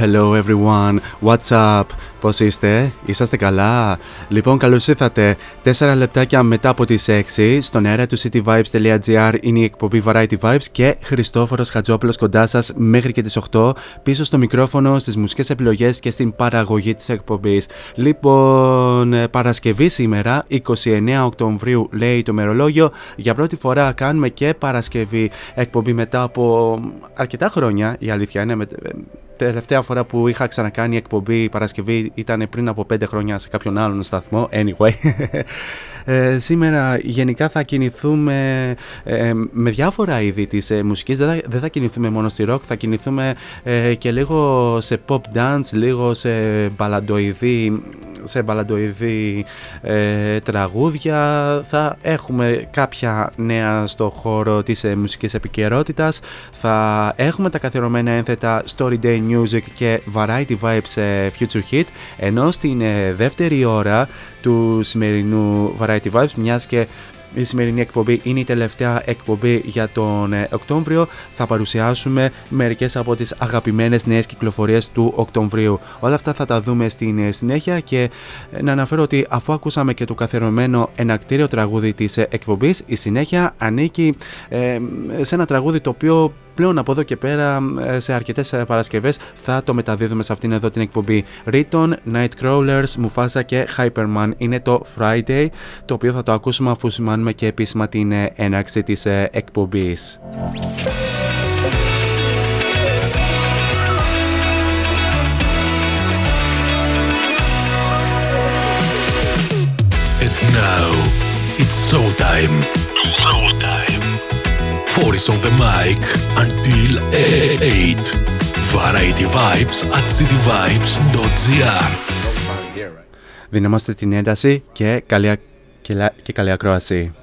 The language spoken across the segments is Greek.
Hello, hello everyone. What's up? Πώς είστε; Είσαστε καλά; Λοιπόν, καλώς ήρθατε. 4 λεπτάκια μετά από τις 6 στον αέρα του cityvibes.gr είναι η εκπομπή Variety Vibes και Χριστόφορος Χατζόπουλος κοντά σας μέχρι και τις 8 πίσω στο μικρόφωνο, στις μουσικές επιλογές και στην παραγωγή της εκπομπής. Λοιπόν, ε, Παρασκευή σήμερα, 29 Οκτωβρίου λέει το μερολόγιο. Για πρώτη φορά κάνουμε και Παρασκευή εκπομπή μετά από αρκετά χρόνια, η αλήθεια είναι. με- ε, Τελευταία φορά που είχα ξανακάνει εκπομπή Παρασκευή ήταν πριν από 5 χρόνια σε κάποιον άλλον σταθμό. Anyway. Ε, σήμερα γενικά θα κινηθούμε ε, με διάφορα είδη της ε, μουσικής. Δεν θα, δεν θα κινηθούμε μόνο στη rock, θα κινηθούμε ε, και λίγο σε pop dance, λίγο σε μπαλαντοειδή, σε μπαλαντοειδή ε, τραγούδια. Θα έχουμε κάποια νέα στο χώρο της ε, μουσικής επικαιρότητας. Θα έχουμε τα καθιερωμένα ένθετα Story Day Music και Variety Vibes ε, Future Hit. Ενώ στην ε, δεύτερη ώρα του σημερινού Variety Vibes, μιας και η σημερινή εκπομπή είναι η τελευταία εκπομπή για τον ε, Οκτώβριο. Θα παρουσιάσουμε μερικές από τις αγαπημένες νέες κυκλοφορίες του Οκτωβρίου. Όλα αυτά θα τα δούμε στην ε, συνέχεια και ε, να αναφέρω ότι αφού ακούσαμε και το καθιερωμένο ενακτήριο τραγούδι της ε, εκπομπής, η συνέχεια ανήκει ε, σε ένα τραγούδι το οποίο πλέον από εδώ και πέρα ε, σε αρκετές ε, Παρασκευές θα το μεταδίδουμε σε αυτήν εδώ την εκπομπή. Riton, Nightcrawlers, Mufasa και Hyperman είναι το Friday, το οποίο θα το ακούσουμε αφού σημάνουμε και επίσημα την ε, έναρξη της ε, εκπομπής. And now it's showtime. Showtime. Four is on the mic until 8. Variety Vibes at cityvibes.gr. Δυναμώστε την ένταση και καλή, α- και, λα- και καλή ακρόαση.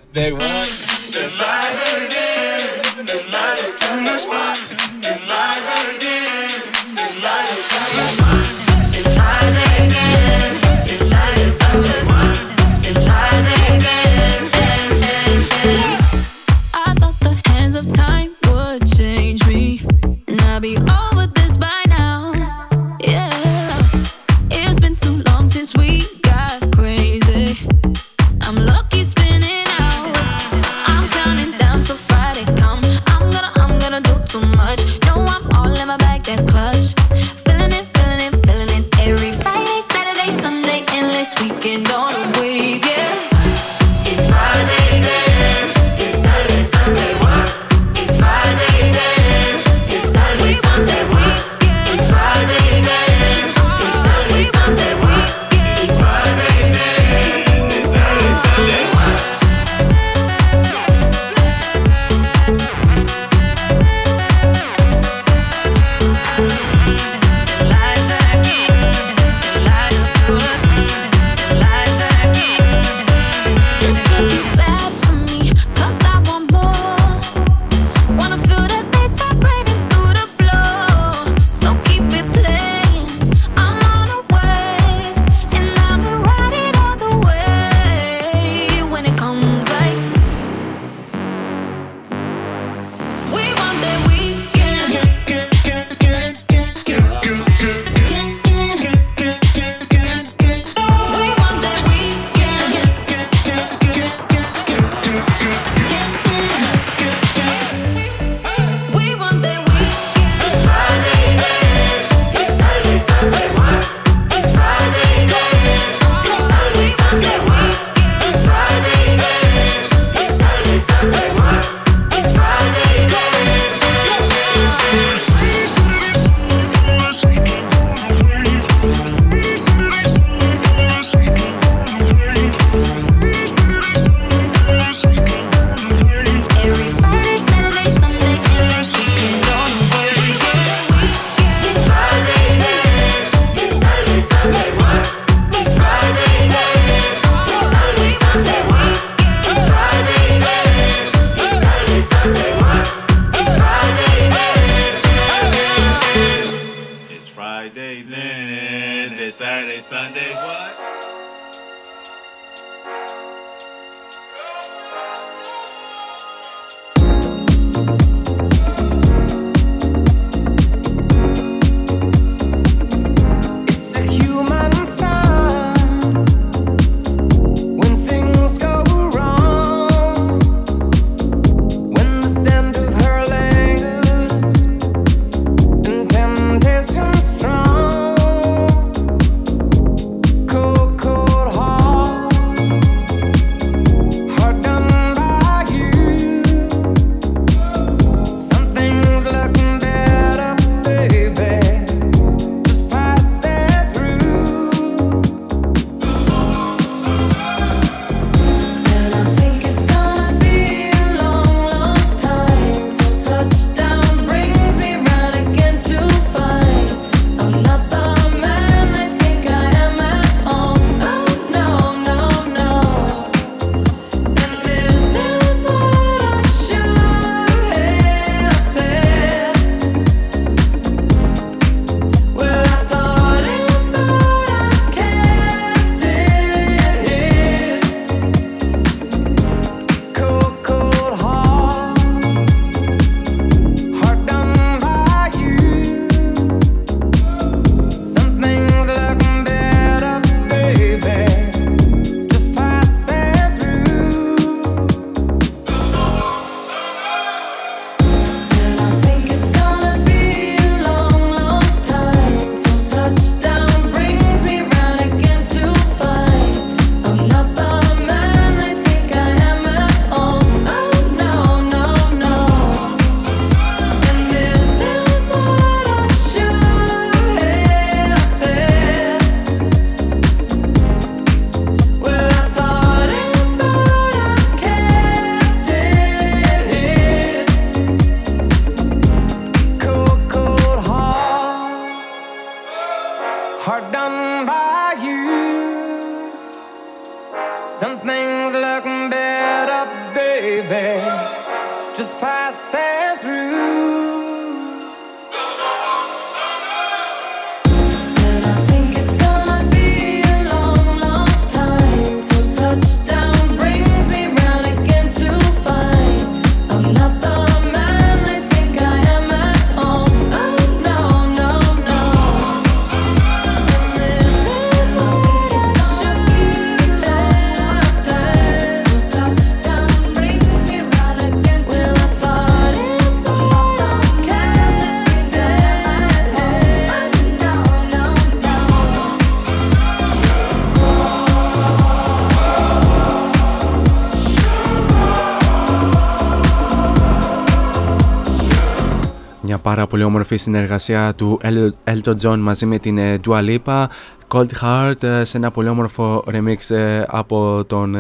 Πάρα πολύ όμορφη συνεργασία του Elton John μαζί με την ε, Dua Lipa Cold Heart ε, σε ένα πολύ όμορφο remix ε, από τον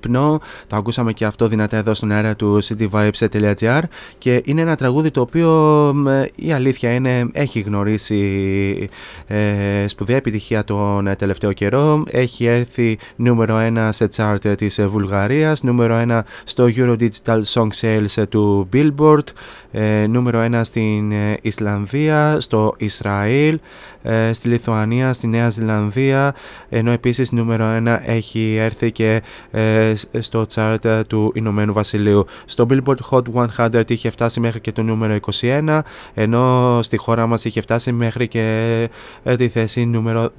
Πνό. Το ακούσαμε και αυτό δυνατά εδώ στον αέρα του cityvibes.gr και είναι ένα τραγούδι το οποίο η αλήθεια είναι έχει γνωρίσει ε, σπουδαία επιτυχία τον τελευταίο καιρό. Έχει έρθει νούμερο 1 σε chart της Βουλγαρίας, νούμερο 1 στο Euro Digital Song Sales του Billboard, ε, νούμερο 1 στην ε, Ισλανδία, στο Ισραήλ, ε, στη Λιθουανία, στη Νέα Ζηλανδία, ενώ επίσης νούμερο 1 έχει έρθει και ε, στο chart του Ηνωμένου Βασιλείου. Στο Billboard Hot 100 είχε φτάσει μέχρι και το νούμερο 21, ενώ στη χώρα μας είχε φτάσει μέχρι και τη θέση νούμερο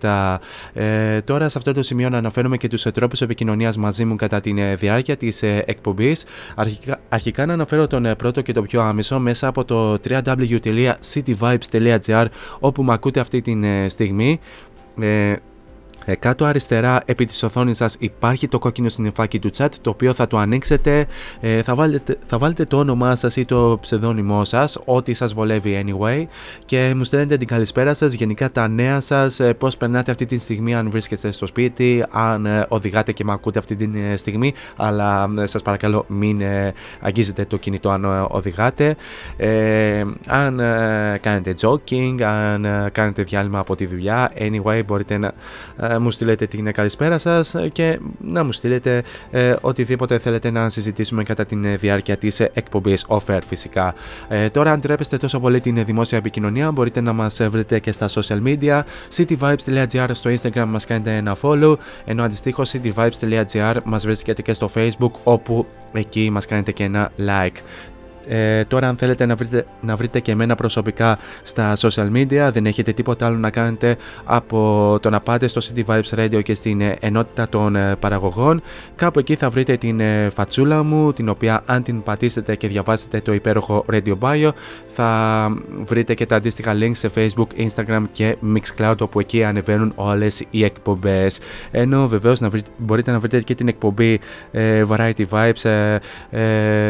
17. Ε, τώρα σε αυτό το σημείο να αναφέρουμε και τους τρόπους επικοινωνίας μαζί μου κατά τη διάρκεια της εκπομπής. Αρχικά, αρχικά να αναφέρω τον πρώτο και το πιο άμεσο μέσα από το www.cityvibes.gr όπου με ακούτε αυτή τη ε, στιγμή. Ε, ε, κάτω αριστερά επί της οθόνης σας υπάρχει το κόκκινο συννεφάκι του chat το οποίο θα το ανοίξετε, ε, θα, βάλετε, θα βάλετε το όνομά σας ή το ψευδόνυμό σας, ό,τι σας βολεύει anyway. Και μου στέλνετε την καλησπέρα σας, γενικά τα νέα σας, ε, πώς περνάτε αυτή τη στιγμή αν βρίσκεστε στο σπίτι, αν ε, οδηγάτε και με ακούτε αυτή τη ε, στιγμή. Αλλά σας παρακαλώ μην αγγίζετε το κινητό αν οδηγάτε, αν κάνετε jogging, αν κάνετε διάλειμμα από τη δουλειά, anyway μπορείτε να μου στείλετε την καλησπέρα σας και να μου στείλετε ε, οτιδήποτε θέλετε να συζητήσουμε κατά τη διάρκεια της εκπομπής offer φυσικά. Ε, τώρα αν τρέπεστε τόσο πολύ την δημόσια επικοινωνία μπορείτε να μας βρείτε και στα social media cityvibes.gr στο instagram μας κάνετε ένα follow ενώ αντιστοίχως cityvibes.gr μας βρίσκεται και στο facebook όπου εκεί μας κάνετε και ένα like. Ε, τώρα αν θέλετε να βρείτε, να βρείτε και εμένα προσωπικά στα social media δεν έχετε τίποτα άλλο να κάνετε από το να πάτε στο City Vibes Radio και στην ε, ενότητα των ε, παραγωγών. Κάπου εκεί θα βρείτε την ε, φατσούλα μου την οποία αν την πατήσετε και διαβάσετε το υπέροχο Radio Bio θα βρείτε και τα αντίστοιχα links σε Facebook, Instagram και Mixcloud όπου εκεί ανεβαίνουν όλες οι εκπομπές. Ενώ βεβαίως να βρείτε, μπορείτε να βρείτε και την εκπομπή Variety Vibes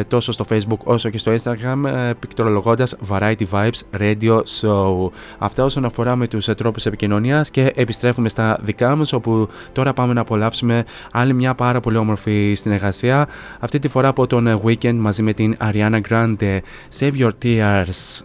τόσο στο Facebook όσο και στο στο Instagram ε, πικτρολογώντας Variety Vibes Radio Show. Αυτά όσον αφορά με τους ε, τρόπους επικοινωνίας και επιστρέφουμε στα δικά μας όπου τώρα πάμε να απολαύσουμε άλλη μια πάρα πολύ όμορφη συνεργασία αυτή τη φορά από τον ε, Weekend μαζί με την Ariana Grande Save Your Tears.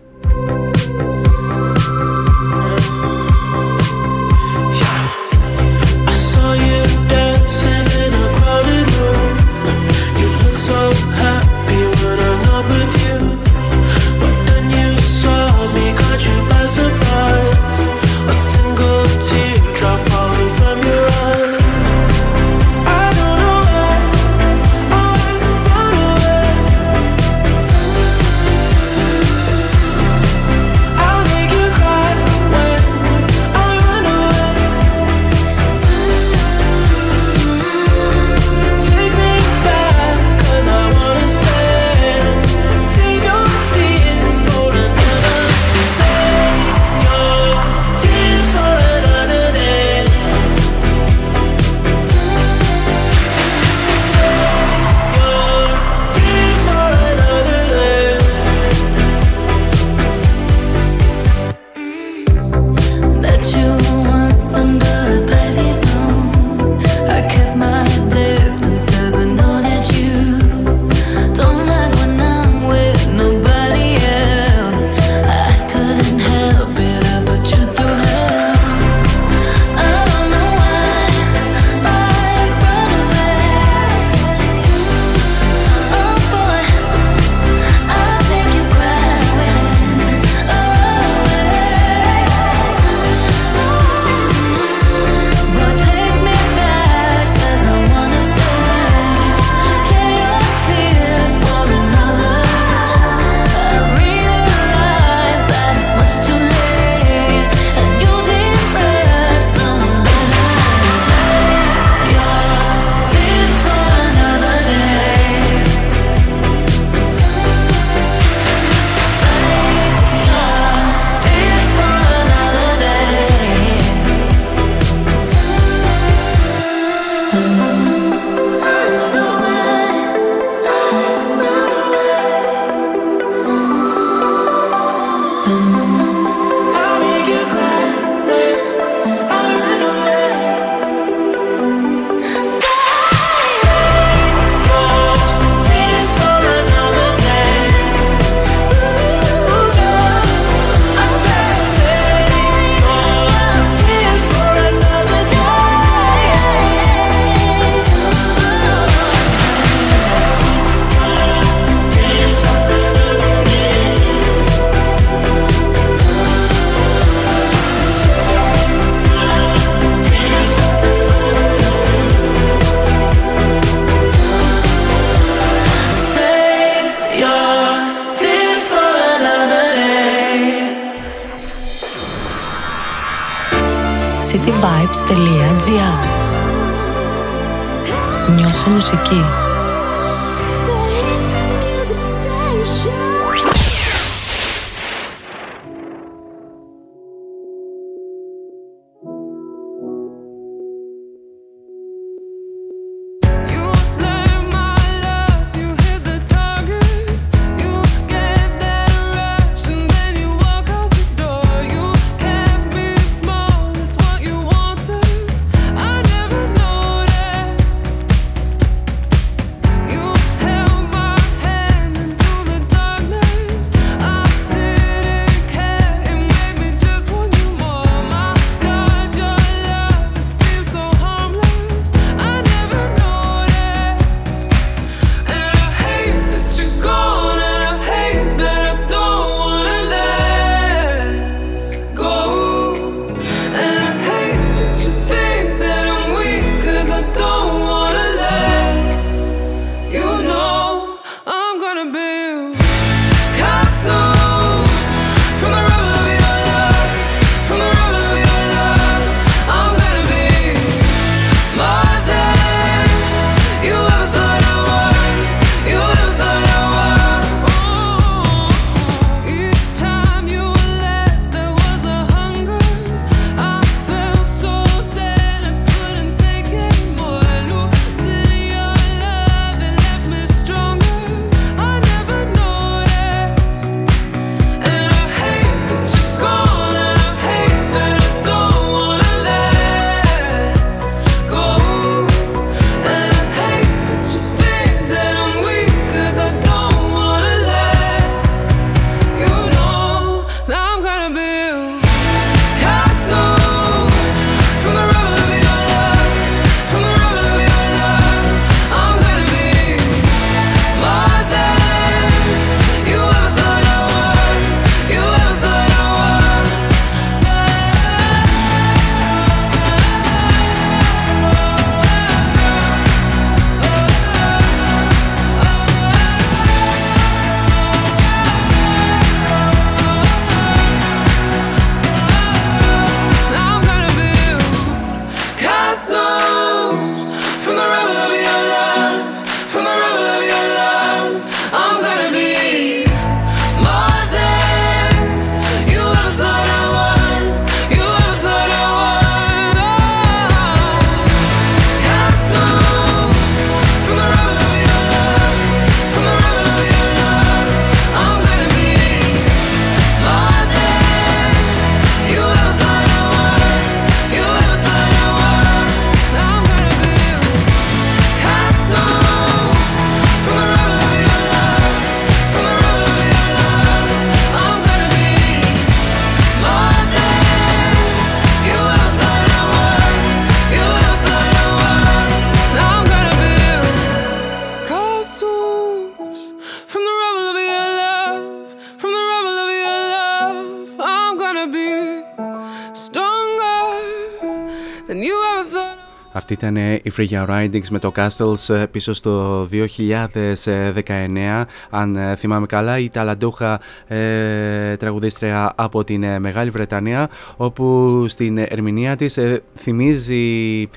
Ήταν η Free Ridings με το Castles ε, πίσω στο 2019. Αν ε, θυμάμαι καλά, η ταλαντούχα ε, τραγουδίστρια από την ε, Μεγάλη Βρετανία, όπου στην ερμηνεία της θυμίζει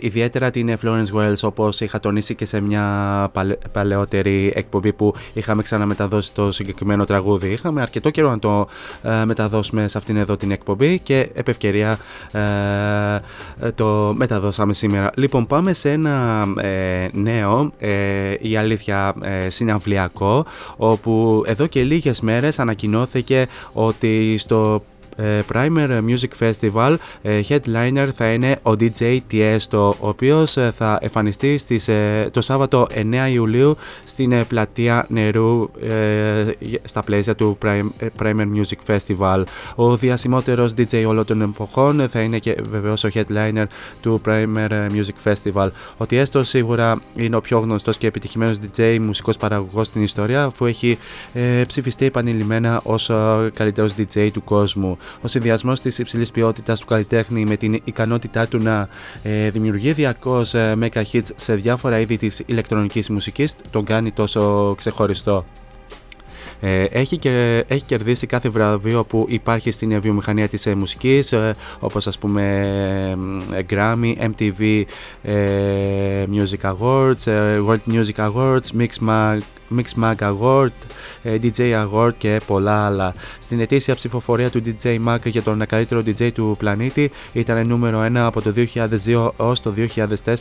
ιδιαίτερα την Florence Wells, όπως είχα τονίσει και σε μια παλαιότερη εκπομπή που είχαμε ξαναμεταδώσει το συγκεκριμένο τραγούδι. Είχαμε αρκετό καιρό να το μεταδώσουμε σε αυτήν εδώ την εκπομπή και επ' ευκαιρία το μεταδώσουμε σήμερα. Λοιπόν, πάμε σε ένα ε, νέο, ε, η αλήθεια, ε, συναυλιακό, όπου εδώ και λίγες μέρες ανακοινώθηκε ότι στο ε, Primer Music Festival ε, headliner θα είναι ο DJ Tiesto ο οποίος ε, θα εμφανιστεί στις, το Σάββατο 9 Ιουλίου στην πλατεία νερού στα πλαίσια του Primer Music Festival ο διασημότερος DJ όλων των εποχών θα είναι και βεβαίως ο headliner του Primer Music Festival ο Tiesto σίγουρα είναι ο πιο γνωστός και επιτυχημένος DJ μουσικός παραγωγός στην ιστορία αφού έχει ψηφιστεί επανειλημμένα ως καλύτερος DJ του κόσμου. Ο συνδυασμός της υψηλής ποιότητας του καλλιτέχνη με την ικανότητά του να ε, δημιουργεί διαρκώς ε, mega hits σε διάφορα είδη της ηλεκτρονικής μουσικής τον κάνει τόσο ξεχωριστό. Ε, έχει, και, έχει κερδίσει κάθε βραβείο που υπάρχει στην βιομηχανία της ε, μουσικής ε, όπως ας πούμε ε, Grammy, MTV Music Awards, World Music Awards, Mix Mag Mix Mag Award, ε, DJ Award και πολλά άλλα. Στην ετήσια ψηφοφορία του DJ Mag για τον καλύτερο DJ του πλανήτη ήταν νούμερο 1 από το 2002 ως το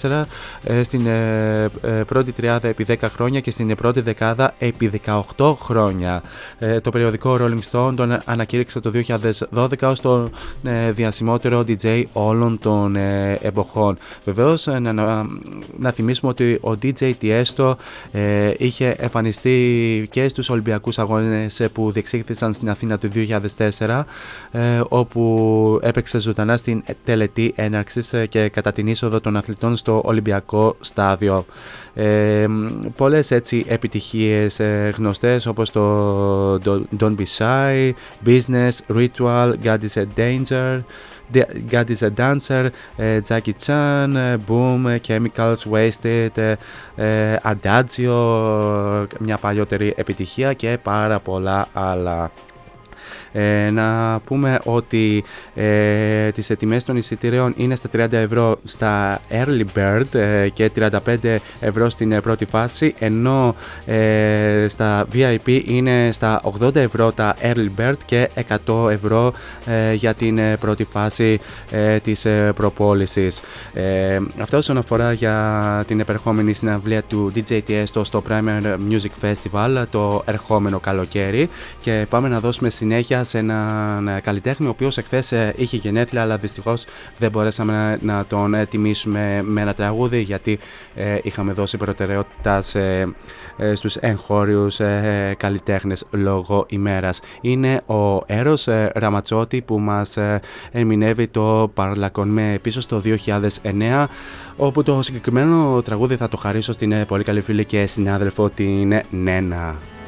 2004, ε, στην ε, πρώτη τριάδα επί 10 χρόνια και στην πρώτη δεκάδα επί 18 χρόνια. Το περιοδικό Rolling Stone τον ανακήρυξε το 2012 ως τον διασημότερο DJ όλων των εποχών. Βεβαίως να, να, να θυμίσουμε ότι ο DJ Tiesto είχε εμφανιστεί εμφανιστεί και στους Ολυμπιακούς Αγώνες που διεξήχθησαν στην Αθήνα το 2004 ε, όπου έπαιξε ζωντανά στην τελετή έναρξης ε, και κατά την είσοδο των αθλητών στο Ολυμπιακό στάδιο. Ε, πολλές έτσι επιτυχίες ε, γνωστές όπως το Don't Be Shy, Business, Ritual, God is a Danger God is a Dancer, ε, Jackie Chan, ε, Boom, ε, Chemicals, Wasted, Adagio, μια παλιότερη επιτυχία και πάρα πολλά άλλα. Ε, να πούμε ότι ε, τις τιμές των εισιτήριων είναι στα 30 ευρώ στα Early Bird ε, και 35 ευρώ στην ε, πρώτη φάση ενώ ε, στα VIP είναι στα 80 ευρώ τα Early Bird και 100 ευρώ για την πρώτη φάση της προπόλησης. Αυτό όσον αφορά για την επερχόμενη συναυλία του DJ Tiesto στο Primer Music Festival το ερχόμενο καλοκαίρι και πάμε να δώσουμε συνέχεια σε έναν ε, καλλιτέχνη ο οποίος εχθές ε, είχε γενέθλια αλλά δυστυχώς δεν μπορέσαμε να τον ε, τιμήσουμε με ένα τραγούδι γιατί είχαμε δώσει προτεραιότητα σε, στους εγχώριους καλλιτέχνες λόγω ημέρας. Είναι ο Έρος Ραματσότη που μας ερμηνεύει το Παρλακον πίσω στο 2009 όπου το συγκεκριμένο τραγούδι θα το χαρίσω στην πολύ καλή φίλη και συνάδελφο την Νένα.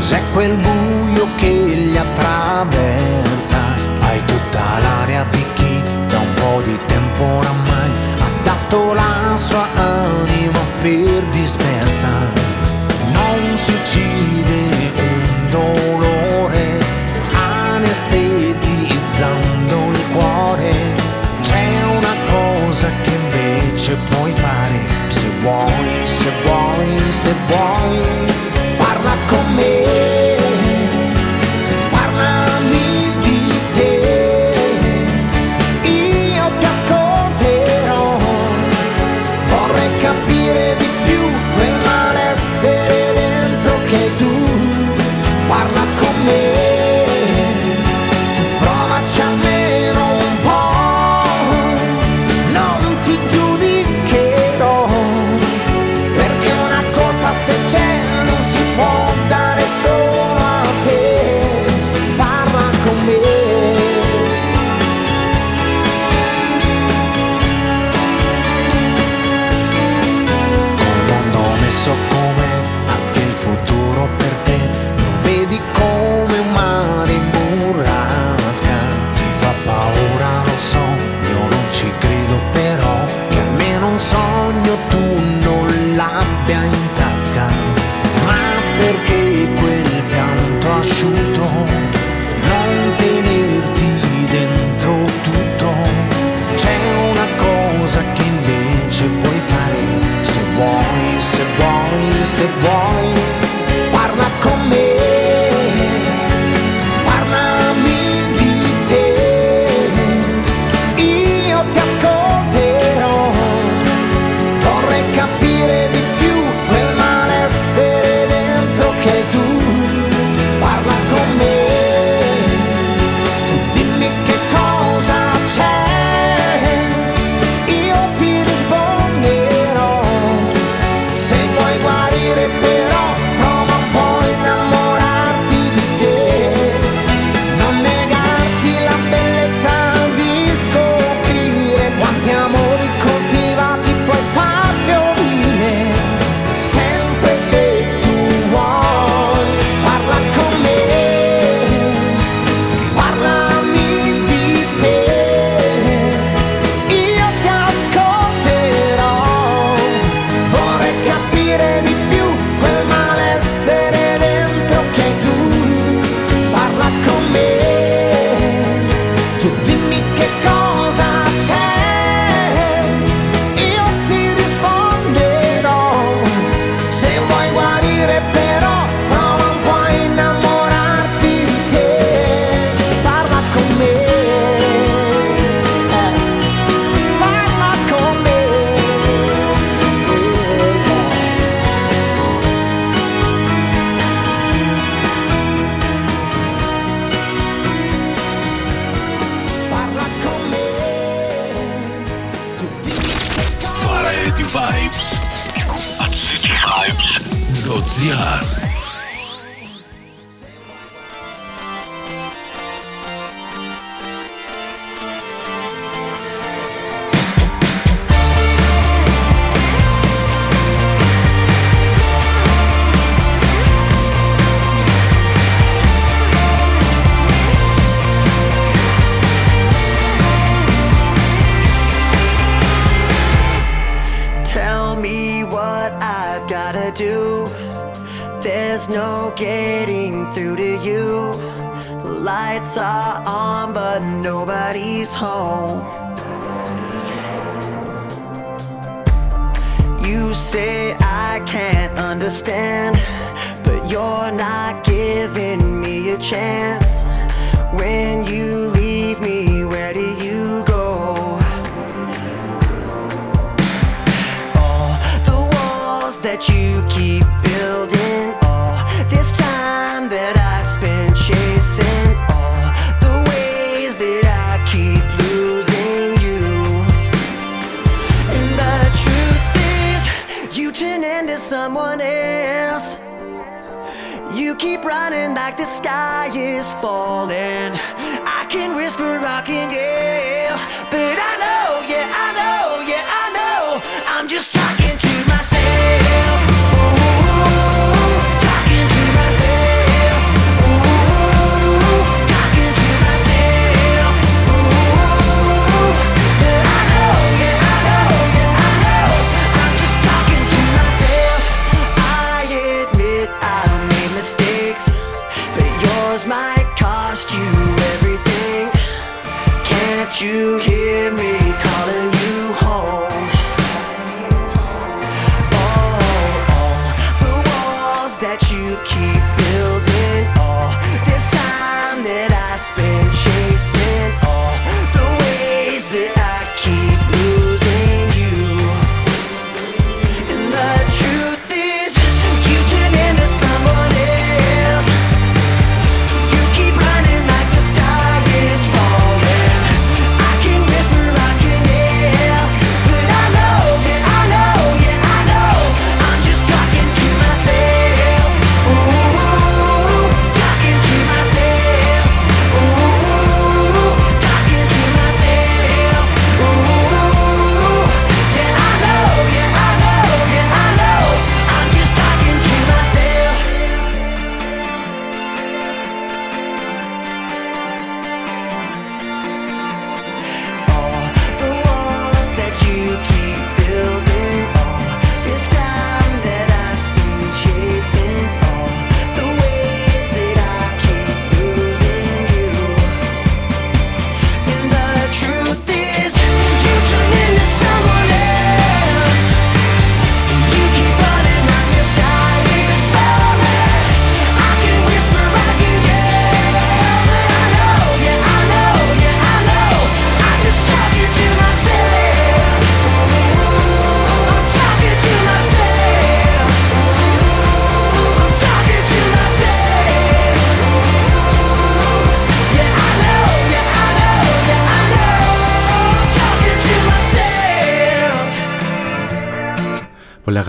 Cos'è quel buio che li attraversa? Hai tutta l'aria di chi da un po' di tempo oramai ha dato la sua anima per dispersa.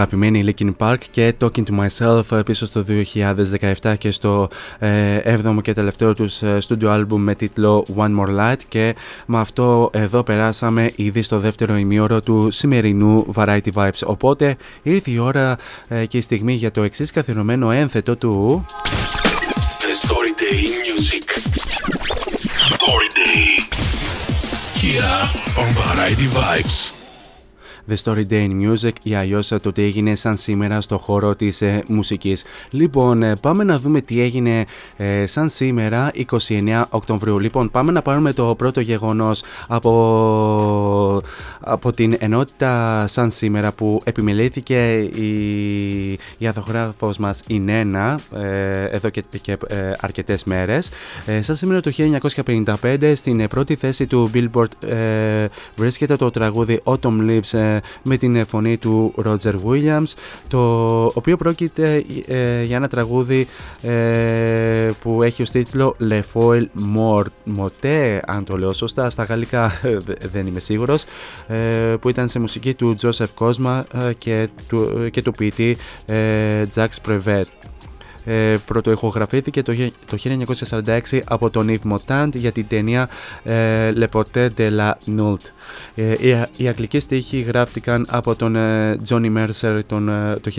Αγαπημένη Linkin Park και Talking to Myself πίσω στο 2017 και στο ε, 7ο και τελευταίο τους ε, studio album με τίτλο One More Light και με αυτό εδώ περάσαμε ήδη στο δεύτερο ημίωρο του σημερινού Variety Vibes οπότε ήρθε η ώρα ε, και η στιγμή για το εξής καθιερωμένο ένθετο του The Story Day in Music. Story Day. Here on Variety Vibes. The Story Day in Music ή αλλιώς το τι έγινε σαν σήμερα στο χώρο της ε, μουσικής. Λοιπόν, ε, πάμε να δούμε τι έγινε ε, σαν σήμερα 29 Οκτωβρίου. Λοιπόν, πάμε να πάρουμε το πρώτο γεγονός από, από την ενότητα σαν σήμερα που επιμελήθηκε η, η αθογράφος μας η Νένα ε, εδώ και, και ε, αρκετές μέρες. Ε, σαν σήμερα το 1955 στην ε, πρώτη θέση του Billboard ε, βρίσκεται το τραγούδι Autumn Leaves ε, με την φωνή του Roger Williams το οποίο πρόκειται για ένα τραγούδι που έχει ως τίτλο Le Foil Morte αν το λέω σωστά στα γαλλικά δεν είμαι σίγουρος που ήταν σε μουσική του Joseph Cosma και του, και του ποιητή Jacques Prevet ε, πρωτοεχογραφήθηκε το, το 1946 από τον Yves Montand για την ταινία ε, Le Portrait de la Nulte. Ε, οι, οι αγγλικοί στίχοι γράφτηκαν από τον ε, Johnny Mercer τον, ε, το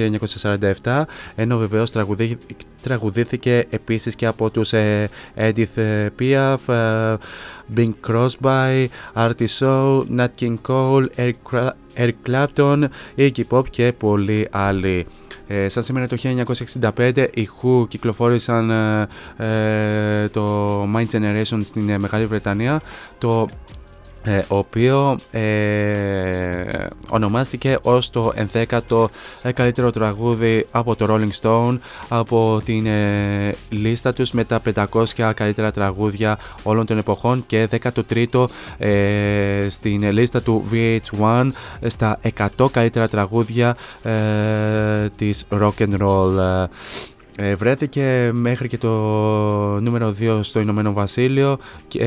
1947 ενώ βεβαίως τραγουδί, τραγουδήθηκε επίσης και από τους ε, Edith Piaf, Bing Crosby, Artie Shaw, Nat King Cole, Eric, Eric Clapton, Iggy Pop και πολλοί άλλοι. Ε, σαν σήμερα το 1965 οι Who κυκλοφόρησαν ε, ε, το Mind Generation στην ε, Μεγάλη Βρετανία. Το ε, ο οποίο ε, ονομάστηκε ως το 11ο καλύτερο τραγούδι από το Rolling Stone από την ε, λίστα τους με τα 500 καλύτερα τραγούδια όλων των εποχών και 13ο ε, στην λίστα του VH1 στα 100 καλύτερα τραγούδια της rock and roll. βρέθηκε μέχρι και το νούμερο 2 στο Ηνωμένο Βασίλειο και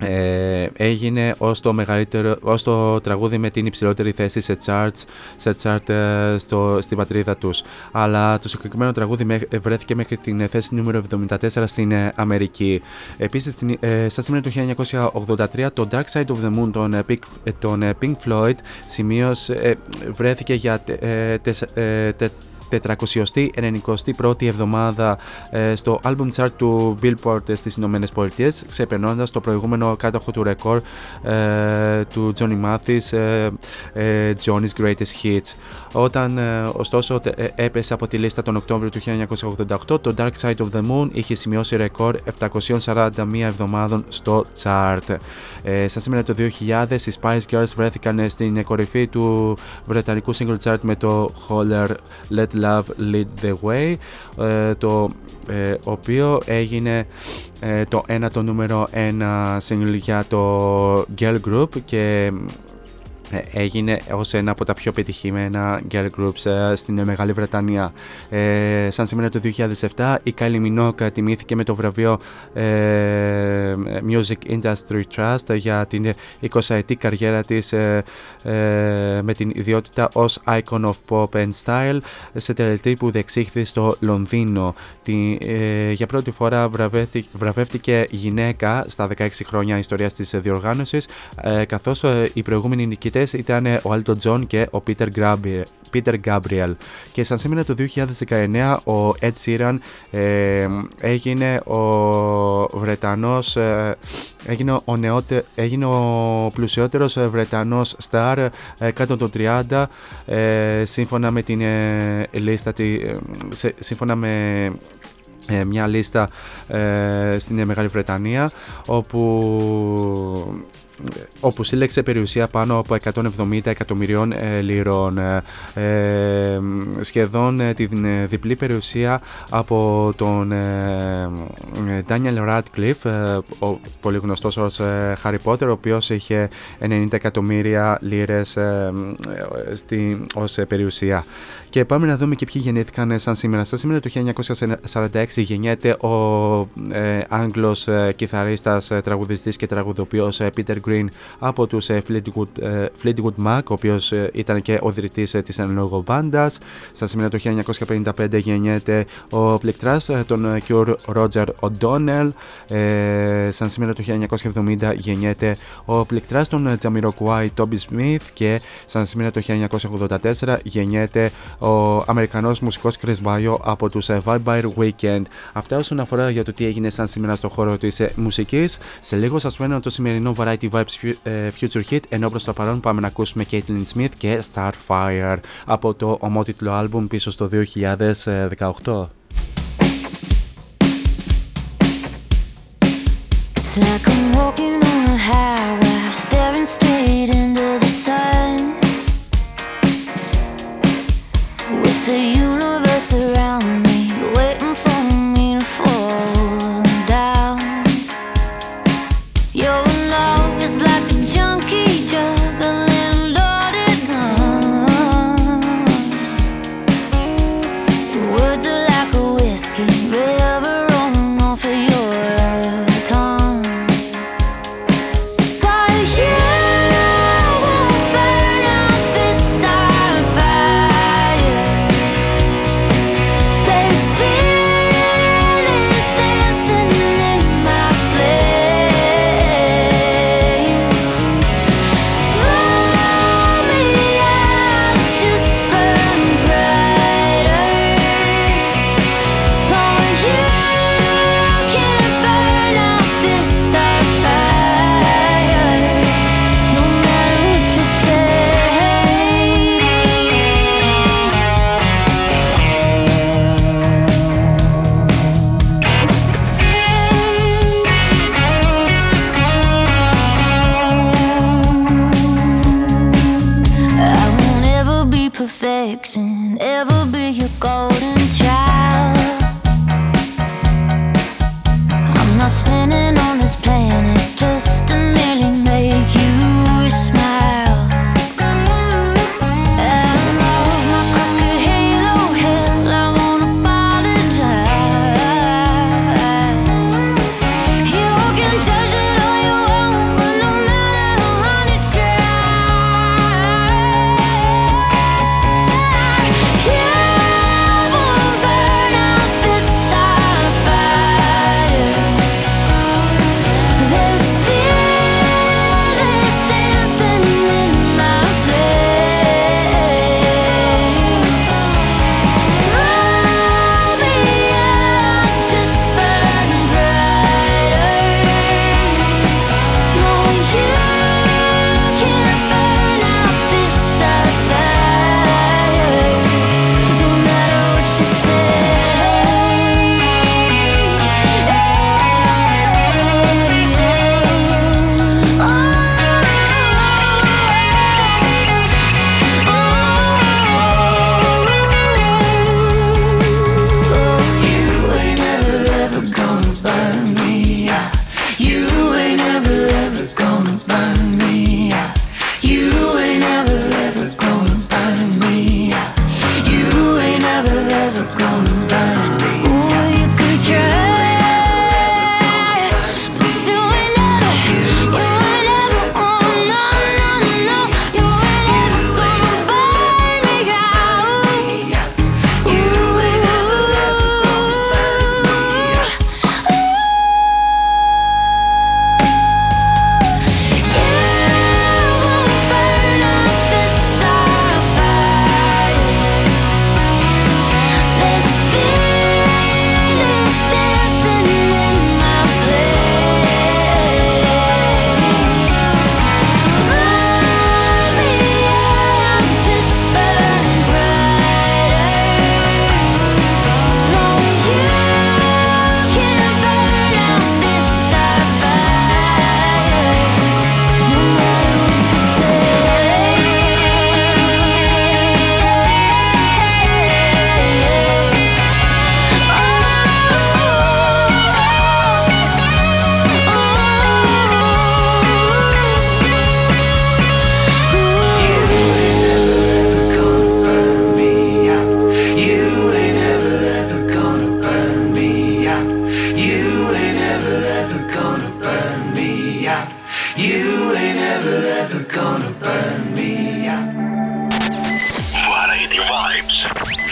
ε, έγινε ως το, μεγαλύτερο, ως το τραγούδι με την υψηλότερη θέση σε charts, σε chart ε, στο, στην πατρίδα τους. Αλλά το συγκεκριμένο τραγούδι βρέθηκε μέχρι την θέση νούμερο 74 στην ε, Αμερική. Επίσης, ε, στα σήμερα το 1983, το Dark Side of the Moon των, Pink, των Pink Floyd σημείωσε, βρέθηκε για τε, 491η εβδομάδα ε, στο album chart του Billboard στις Ηνωμένες Πολιτείες, ξεπερνώντας το προηγούμενο κάτοχο του ρεκόρ ε, του Johnny Mathis, ε, Johnny's Greatest Hits. Όταν ωστόσο έπεσε από τη λίστα τον Οκτώβριο του 1988, το Dark Side of the Moon είχε σημειώσει ρεκόρ 741 εβδομάδων στο chart. Ε, στα σήμερα το 2000, οι Spice Girls βρέθηκαν στην κορυφή του βρετανικού single chart με το Holler Let Love Lead the Way ε, το ε, οποίο έγινε ε, το ένα το νούμερο ένα single για το Girl Group και ε, έγινε ως ένα από τα πιο πετυχημένα girl groups ε, στην Μεγάλη Βρετανία. Ε, σαν σήμερα το 2007 η Kylie Minogue τιμήθηκε με το βραβείο ε, Music Industry Trust για την 20ετή καριέρα της ε, με την ιδιότητα ως Icon of Pop and Style σε τελετή που διεξήχθη στο Λονδίνο. Τη, για πρώτη φορά βραβεύτηκε, βραβεύτηκε γυναίκα στα 16 χρόνια ιστορίας της διοργάνωσης καθώς οι προηγούμενοι νικητές ήταν ο Elton John και ο Peter Gabriel. Peter Gabriel. Και σαν σήμερα το 2019 ο Ed Sheeran ε, έγινε ο Βρετανός ε, έγινε, ο νεότε, έγινε ο πλουσιότερος Βρετανός σταρ ε, κάτω των 30 ε, σύμφωνα με την ε, λίστα σύμφωνα με μια λίστα στην Μεγάλη Βρετανία όπου όπου σύλλεξε περιουσία πάνω από 170 εκατομμυρίων ε, λίρων. Ε, ε, σχεδόν την διπλή περιουσία από τον Daniel Radcliffe, ο πολύ γνωστός ως Harry Potter, ο οποίος είχε 90 εκατομμύρια λίρες στη, ως περιουσία. Και πάμε να δούμε και ποιοι γεννήθηκαν σαν σήμερα. Σαν σήμερα το 1946 γεννιέται ο ε, Άγγλος ε, κιθαρίστας, τραγουδιστής και τραγουδοποιός Peter Green από τους ε, Fleetwood, ε, Fleetwood Mac, ο οποίος ε, ήταν και ο δρυτής της εν μπάντας. Σαν σήμερα το 1955 γεννιέται ο πληκτράς τον Cure Roger O'Donnell. σαν σήμερα το 1970 γεννιέται ο πληκτράς των Jamiroquai Toby Smith και σαν σήμερα το 1984 γεννιέται ο Αμερικανός μουσικός Chris Bayo από τους Vibe Weekend. Αυτά όσον αφορά για το τι έγινε σαν σήμερα στο χώρο της μουσικής. Σε λίγο σας φαίνω το σημερινό Variety Vibes Future Hit ενώ προς το παρόν πάμε να ακούσουμε Caitlyn Smith και Starfire από το ομότιτλο άλμπουμ πίσω στο 2018. It's like I'm walking on a highway, staring straight into the sun. With the universe around me, waiting for me to fall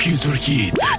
Future hit.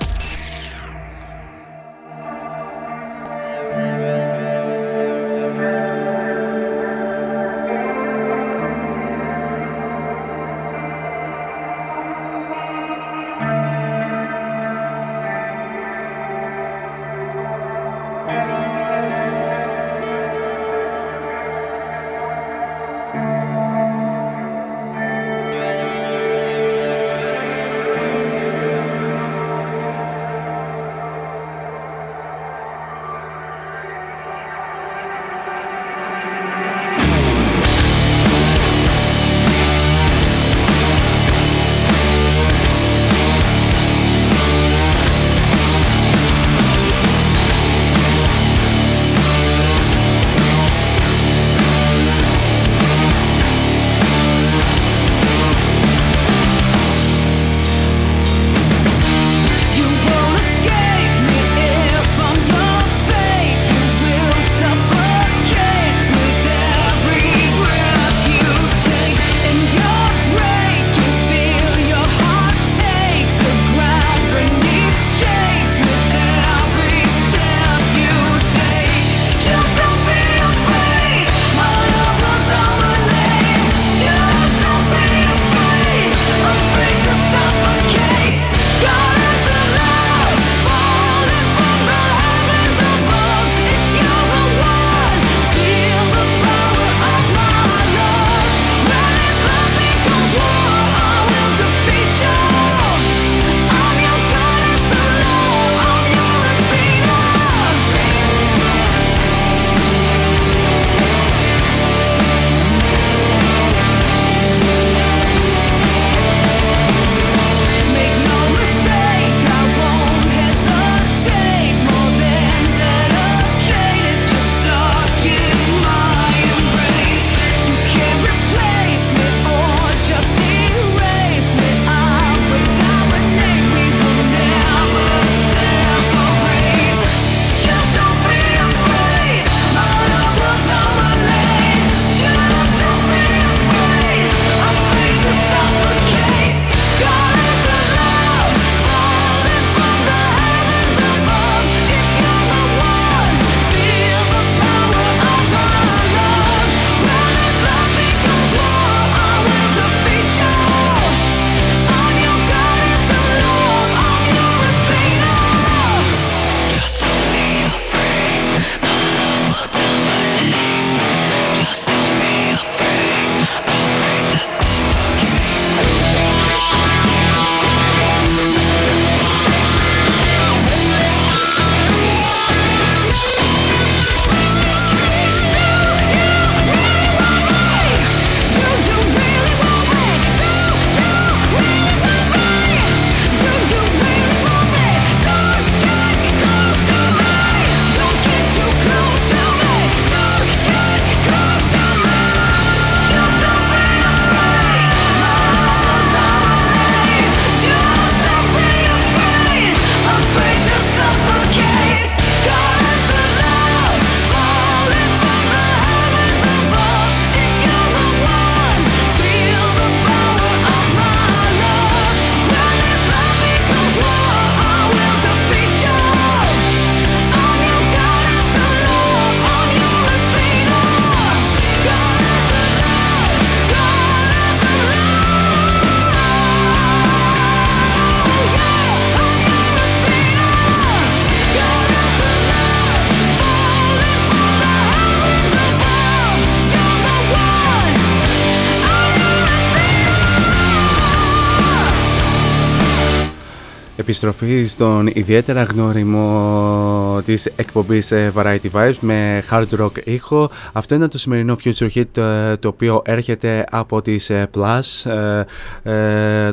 επιστροφή στον ιδιαίτερα γνώριμο της εκπομπής ε, Variety Vibes με hard rock ήχο. Αυτό είναι το σημερινό future hit ε, το οποίο έρχεται από τις ε, Plus.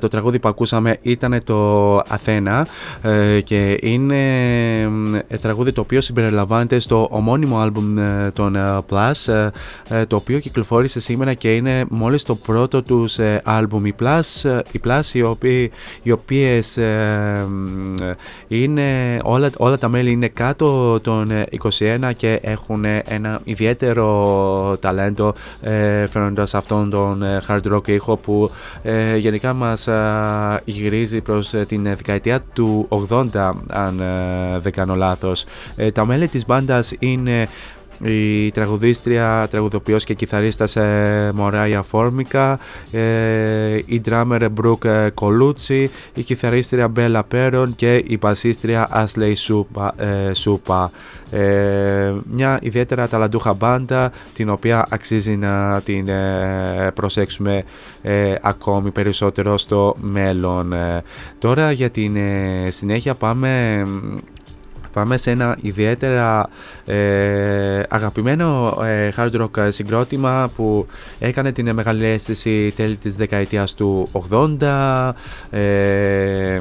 Το τραγούδι που ακούσαμε ήταν το Αθένα και είναι τραγούδι το οποίο συμπεριλαμβάνεται στο ομώνυμο άλμπουμ των Plus το οποίο κυκλοφόρησε σήμερα και είναι μόλις το πρώτο τους άλμπουμ. Οι Plus, οι, Plus, οι, οποίοι, οι οποίες είναι, όλα, όλα τα μέλη είναι κάτω των ε, 21 και έχουν ένα ιδιαίτερο ταλέντο ε, φέρνοντας αυτόν τον ε, hard rock ήχο που ε, γενικά μας α, γυρίζει προς ε, την δεκαετία του 80 αν ε, δεν κάνω λάθος. Ε, τα μέλη της μπάντας είναι η τραγουδίστρια, τραγουδοποιός και κιθαρίστας ε, Μωράια Φόρμικα, ε, η drummer Brooke Κολούτσι, η κιθαρίστρια Μπέλα Πέρον και η μπασίστρια Ashley Σούπα. ε, Σούπα. Ε, μια ιδιαίτερα ταλαντούχα μπάντα την οποία αξίζει να την ε, προσέξουμε ε, ακόμη περισσότερο στο μέλλον. Ε, τώρα για την ε, συνέχεια πάμε Πάμε σε ένα ιδιαίτερα ε, αγαπημένο ε, hard rock συγκρότημα που έκανε την μεγάλη αίσθηση τέλη της δεκαετίας του 80 ε, ε,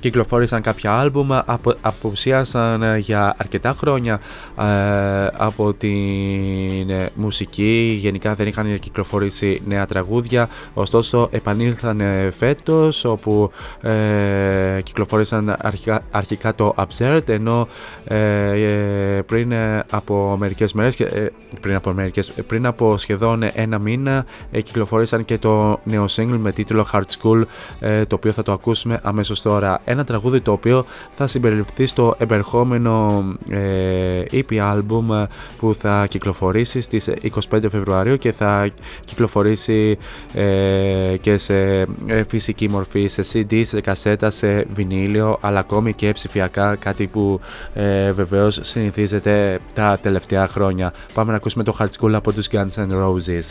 κυκλοφόρησαν κάποια άλμπουμ απο, αποψίασαν ε, για αρκετά χρόνια ε, από την ε, μουσική. Γενικά δεν είχαν κυκλοφορήσει νέα τραγούδια ωστόσο επανήλθαν ε, φέτος όπου ε, κυκλοφόρησαν αρχικά, αρχικά το Absurd ενώ ε, ε, πριν ε, από μερικές μέρες και, ε, πριν από μερικές, ε, πριν από σχεδόν ένα μήνα ε, κυκλοφόρησαν και το νέο single με τίτλο Hard School ε, το οποίο θα το ακούσουμε αμέσως τώρα. Ένα τραγούδι το οποίο θα συμπεριληφθεί στο επερχόμενο ε, EP album που θα κυκλοφορήσει στις 25 Φεβρουαρίου και θα κυκλοφορήσει ε, και σε ε, φυσική μορφή σε CD, σε κασέτα, σε βινίλιο αλλά ακόμη και ψηφιακά κάτι που ε, βεβαίως συνηθίζεται τα τελευταία χρόνια. Πάμε να ακούσουμε το Hard School από τους Guns N' Roses.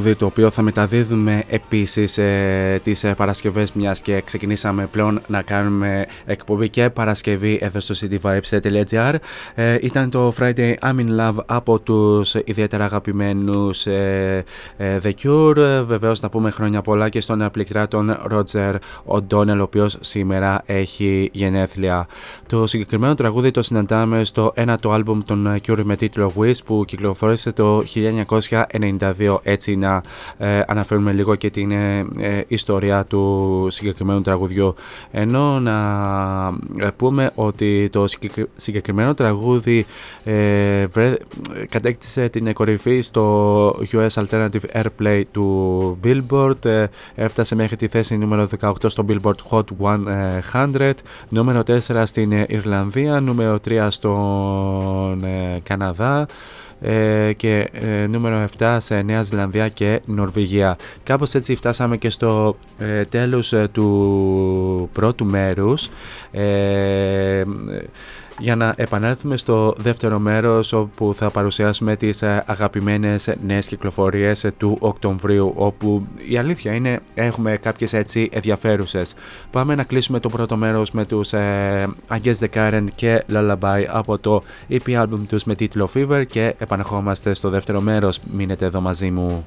Τραγούδι το οποίο θα μεταδίδουμε επίσης ε, τις ε, Παρασκευές μιας και ξεκινήσαμε πλέον να κάνουμε εκπομπή και Παρασκευή εδώ στο cityvibes.gr ε, ήταν το Friday I'm in Love από τους ιδιαίτερα αγαπημένους ε, ε, The Cure. Ε, βεβαίως να πούμε χρόνια πολλά και στον πληκτρά τον Roger O'Donnell ο οποίος σήμερα έχει γενέθλια. Το συγκεκριμένο τραγούδι το συναντάμε στο ένα το άλμπουμ των Cure με τίτλο Wish που κυκλοφόρησε το 1992 έτσι να ε, αναφέρουμε λίγο και την ε, ε, ιστορία του συγκεκριμένου τραγουδιού. Ενώ να ε, πούμε ότι το συγκεκρι- συγκεκριμένο τραγούδι ε, βρε, κατέκτησε την κορυφή στο US Alternative Airplay του Billboard ε, έφτασε μέχρι τη θέση νούμερο 18 στο Billboard Hot 100 νούμερο 4 στην ε, Ιρλανδία νούμερο 3 στον ε, Καναδά ε, και ε, νούμερο 7 σε Νέα Ζηλανδία και Νορβηγία. Κάπως έτσι φτάσαμε και στο ε, τέλος ε, του πρώτου μέρους. Ε, για να επανέλθουμε στο δεύτερο μέρος όπου θα παρουσιάσουμε τις ε, αγαπημένες νέες κυκλοφορίες ε, του Οκτωβρίου όπου η αλήθεια είναι έχουμε κάποιες έτσι ενδιαφέρουσες. Πάμε να κλείσουμε το πρώτο μέρος με τους ε, Agnes The Karen και Lullaby από το EP album τους με τίτλο Fever και επανερχόμαστε στο δεύτερο μέρος. Μείνετε εδώ μαζί μου.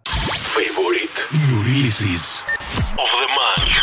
Favorite new releases of the month.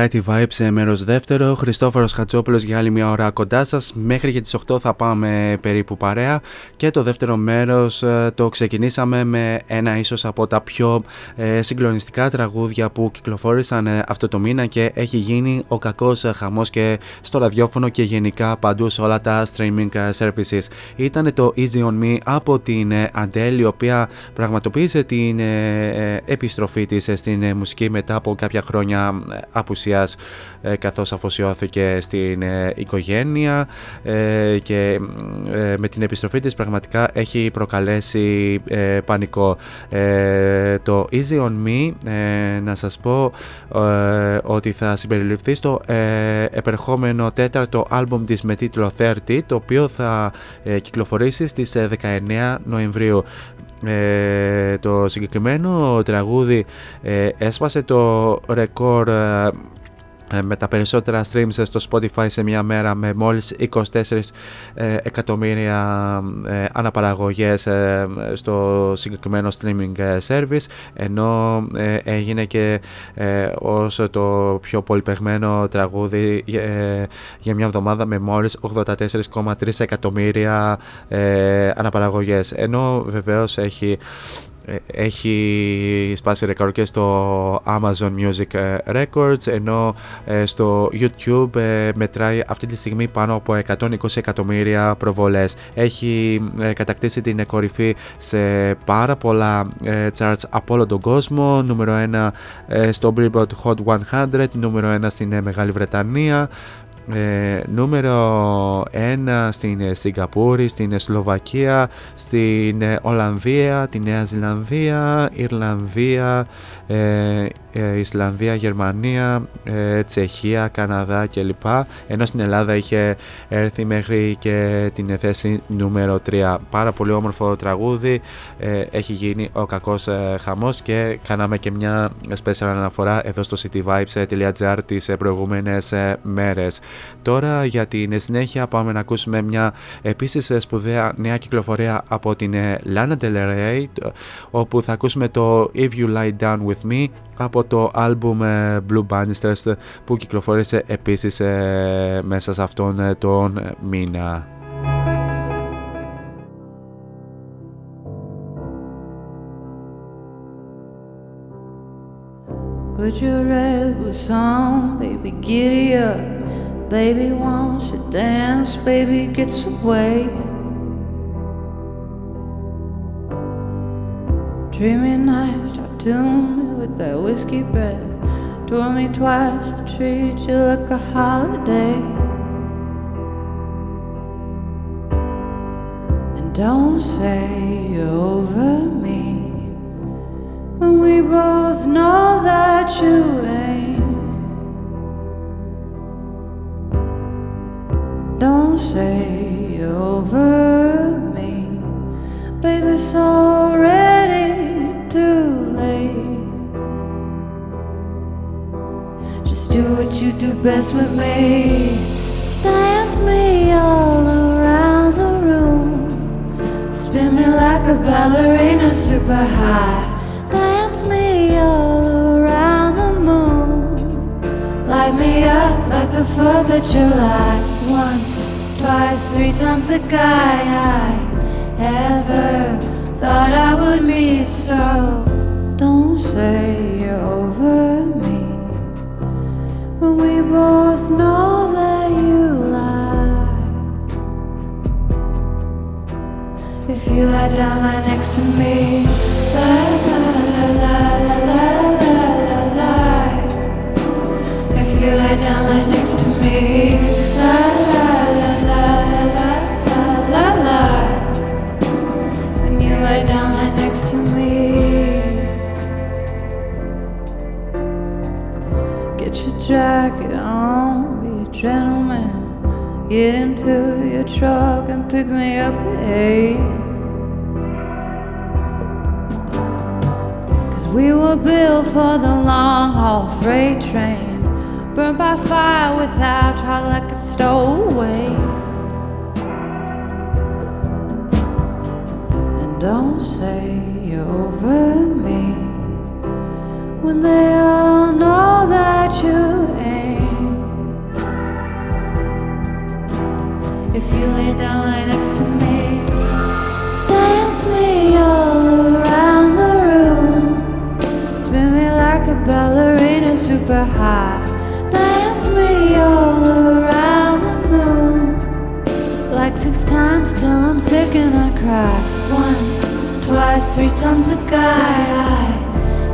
Variety Vibes ε, μέρος δεύτερο. Χριστόφορος Χατζόπουλος για άλλη μια ώρα κοντά σας. Μέχρι και τις 8 θα πάμε περίπου παρέα. Και το δεύτερο μέρος ε, το ξεκινήσαμε με ένα ίσως από τα πιο ε, συγκλονιστικά τραγούδια που κυκλοφόρησαν ε, αυτό το μήνα και έχει γίνει ο κακός ε, χαμός και στο ραδιόφωνο και γενικά παντού σε όλα τα streaming ε, services. Ήταν το Easy On Me από την ε, Adele η οποία πραγματοποίησε την ε, ε, επιστροφή της ε, στην ε, μουσική μετά από κάποια χρόνια ε, απουσίας ε, καθώς αφοσιώθηκε στην ε, οικογένεια ε, και ε, με την επιστροφή της πραγματικά έχει προκαλέσει ε, πανικό. Ε, το Easy On Me ε, να σας πω ε, ότι θα συμπεριληφθεί στο ε, επερχόμενο τέταρτο άλμπουμ της με τίτλο 30 το οποίο θα ε, κυκλοφορήσει στις ε, 19 Νοεμβρίου. Ε, το συγκεκριμένο τραγούδι ε, έσπασε το ρεκόρ ε, ε, με τα περισσότερα streams στο Spotify σε μια μέρα με μόλις 24 ε, εκατομμύρια ε, αναπαραγωγές ε, στο συγκεκριμένο streaming ε, service ενώ ε, έγινε και ε, ως το πιο πολυπεγμένο τραγούδι ε, για μια εβδομάδα με μόλις 84,3 εκατομμύρια ε, αναπαραγωγές. Ενώ βεβαίως έχει ε, έχει σπάσει ρεκόρ και στο Amazon Music ε, Records ενώ ε, στο YouTube ε, μετράει αυτή τη στιγμή πάνω από 120 εκατομμύρια προβολές. Έχει ε, κατακτήσει την κορυφή σε πάρα πολλά ε, charts από όλο τον κόσμο. Νούμερο 1 ε, στο Billboard Hot 100, νούμερο 1 στην ε, Μεγάλη Βρετανία, ε, νούμερο 1 στην ε, Σιγκαπούρη, στην ε, Σλοβακία, στην ε, Ολλανδία, τη Νέα Ζηλανδία, Ιρλανδία, ε, ε, Ισλανδία, Γερμανία, ε, Τσεχία, Καναδά κλπ. Ενώ στην Ελλάδα είχε έρθει μέχρι και την θέση νούμερο 3. Πάρα πολύ όμορφο τραγούδι, ε, έχει γίνει ο κακός ε, χαμός και κάναμε και μια special αναφορά εδώ στο cityvibes.gr τις ε, προηγούμενες ε, μέρες. Τώρα για την συνέχεια πάμε να ακούσουμε μια επίσης ε, σπουδαία νέα κυκλοφορία από την ε, Lana Del Rey το- όπου θα ακούσουμε το If You Lie Down With Me από το άλμπουμ ε, Blue Bannisters που κυκλοφόρησε επίσης ε, μέσα σε αυτόν ε, τον ε, μήνα. Put your red boots on, baby, giddy up. Baby wants to dance, baby gets away. Dreamy nights, tattooed me with that whiskey breath. Tore me twice to treat you like a holiday. And don't say you're over me when we both know that you ain't. Don't say you're over me, baby. It's you do best with me. Dance me all around the room. Spin me like a ballerina super high. Dance me all around the moon. Light me up like the 4th of July. Once, twice, three times the guy I ever thought I would meet. So don't say we both know that you lie. If you lie down, lie next to me. Lie, lie, lie, lie, lie, lie, lie. If you lie down, lie next to me. Lie, jacket on, be a gentleman. Get into your truck and pick me up at. Cause we were built for the long haul freight train. Burned by fire without trial like a stowaway. And don't say you're over me when they all know that you ain't. If you lay down right next to me, dance me all around the room, spin me like a ballerina super high, dance me all around the moon, like six times till I'm sick and I cry. Once, twice, three times the guy.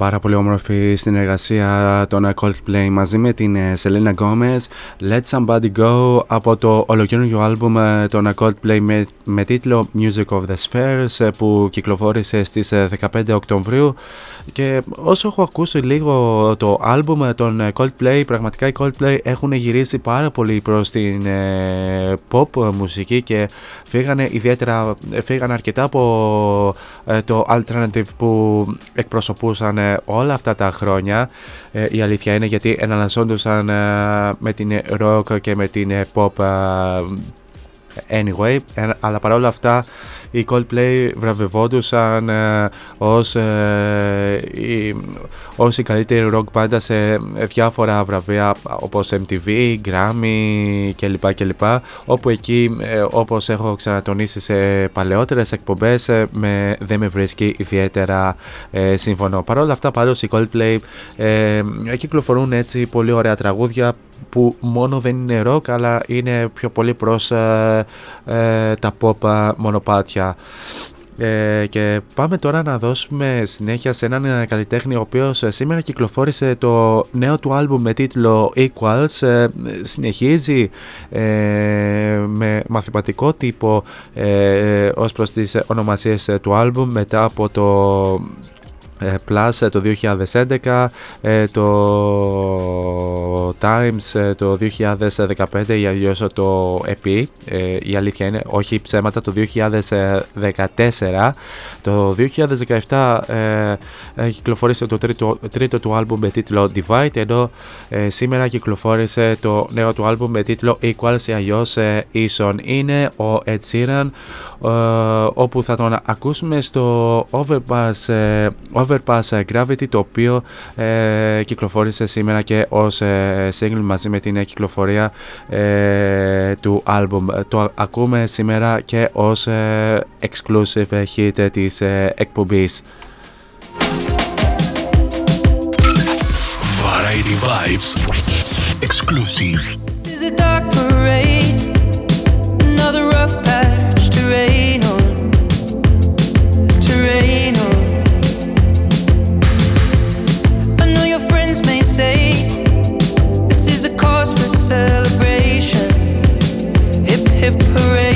πάρα πολύ όμορφη συνεργασία των Coldplay μαζί με την ε, Selena Gomez. Let Somebody Go από το ολοκαίριο άλμπουμ ε, των Coldplay με, με τίτλο Music of the Spheres ε, που κυκλοφόρησε στις ε, 15 Οκτωβρίου και όσο έχω ακούσει λίγο το άλμπουμ των ε, Coldplay πραγματικά οι Coldplay έχουν γυρίσει πάρα πολύ προς την ε, pop μουσική και φύγανε ιδιαίτερα ε, φύγανε αρκετά από ε, το alternative που εκπροσωπούσαν ε, όλα αυτά τα χρόνια. Ε, η αλήθεια είναι γιατί εναλλασσόντουσαν ε, με την rock και με την ε, pop ε, anyway. Ε, αλλά παρόλα αυτά οι Coldplay βραβευόντουσαν ε, ως, ε, η, ως η καλύτερη rock μπάντα σε διάφορα βραβεία όπως MTV, Grammy κλπ. κλπ όπου εκεί ε, όπως έχω ξανατονίσει σε παλαιότερες εκπομπές ε, με, δεν με βρίσκει ιδιαίτερα ε, σύμφωνο. Παρ' όλα αυτά πάντως οι Coldplay ε, κυκλοφορούν έτσι πολύ ωραία τραγούδια που μόνο δεν είναι rock αλλά είναι πιο πολύ προς ε, ε, τα pop ε, μονοπάτια. Ε, και πάμε τώρα να δώσουμε συνέχεια σε έναν ε, καλλιτέχνη ο οποίος ε, σήμερα κυκλοφόρησε το νέο του άλμπουμ με τίτλο Equals ε, συνεχίζει ε, με μαθηματικό τύπο ε, ως προς τις ε, ονομασίες ε, του άλμπουμ μετά από το ε, Plus ε, το 2011, ε, το Times ε, το 2015 ή αλλιώς το EP, ε, η αλήθεια είναι, όχι ψέματα, το 2014. Το 2017 ε, ε, κυκλοφόρησε το τρίτο, τρίτο του άλμπουμ με τίτλο Divide, ενώ ε, σήμερα κυκλοφόρησε το νέο του άλμπουμ με τίτλο Equals ή αλλιώς ε, Ison. Είναι ο Ed Sheeran, ε, όπου θα τον ακούσουμε στο Overpass, ε, Overpass Gravity το οποίο ε, κυκλοφόρησε σήμερα και ως ε, single μαζί με την ε, κυκλοφορία ε, του album. Το ακούμε σήμερα και ως ε, exclusive hit ε, της ε, εκπομπής. Variety Vibes. Exclusive. parade.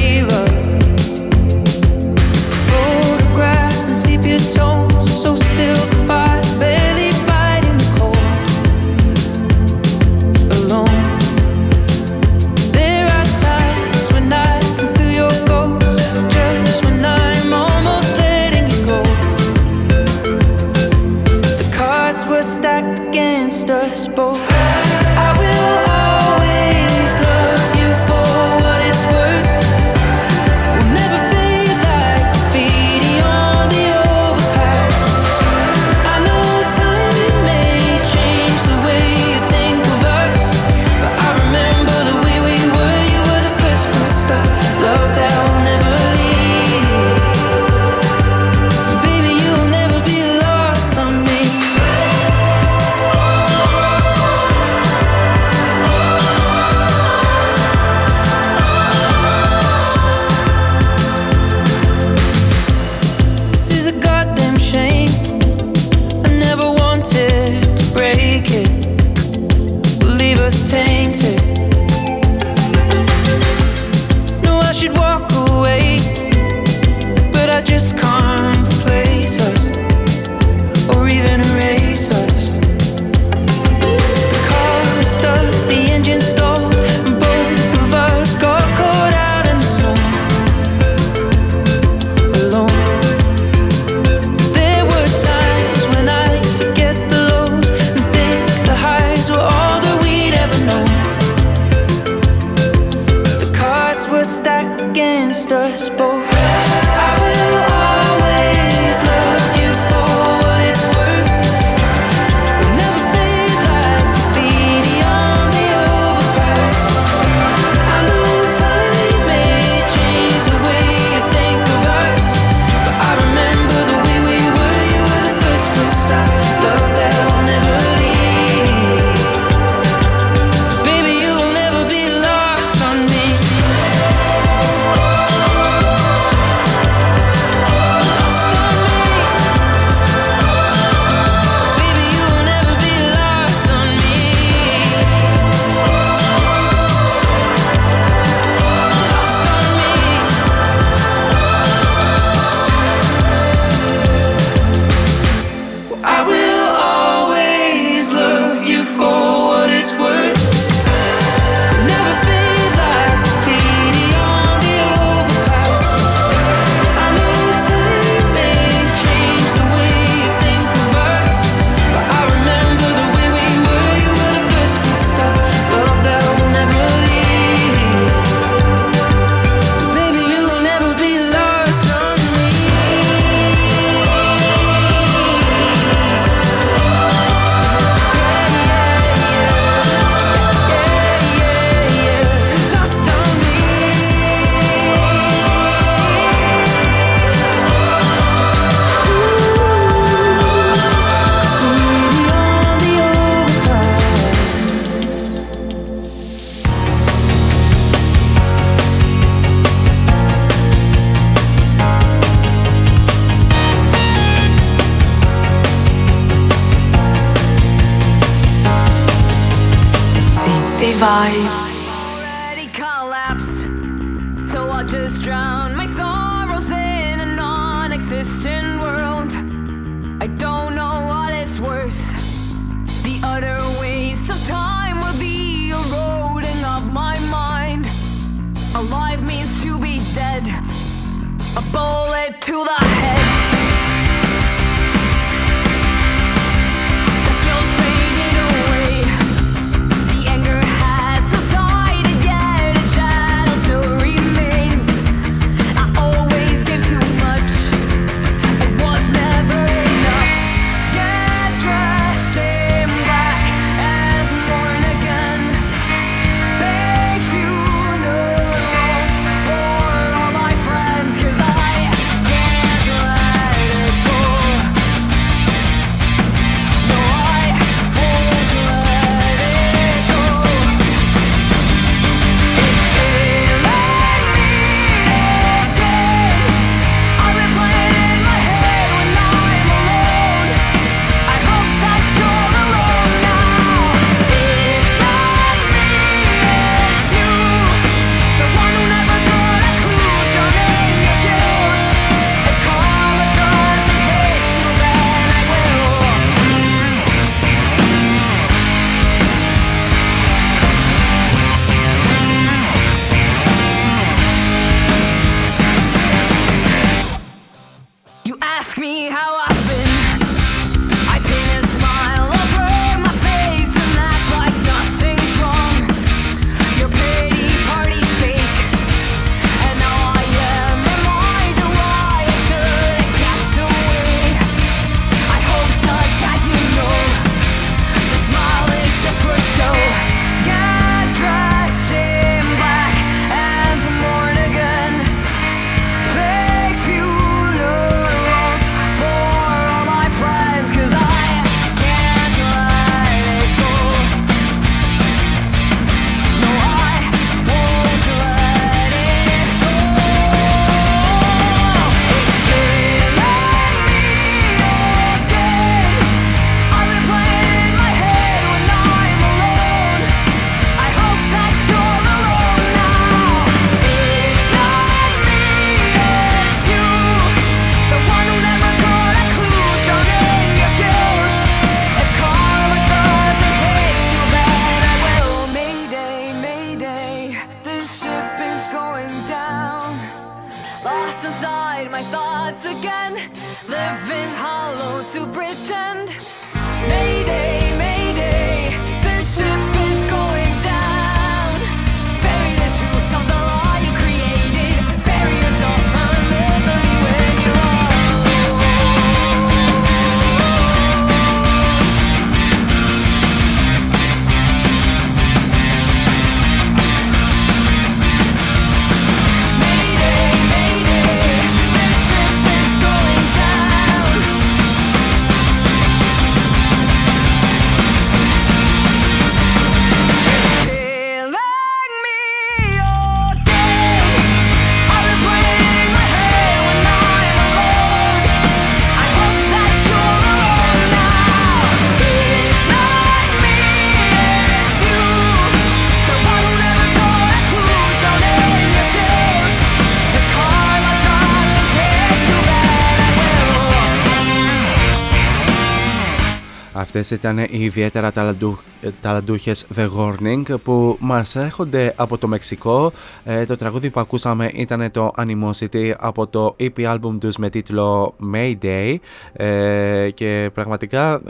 Este ήταν η ιδιαίτερα ταλαντούχη Ε, ταλαντούχες The Warning που μας έρχονται από το Μεξικό. Ε, το τραγούδι που ακούσαμε ήταν το Animosity από το EP album τους με τίτλο Mayday ε, και πραγματικά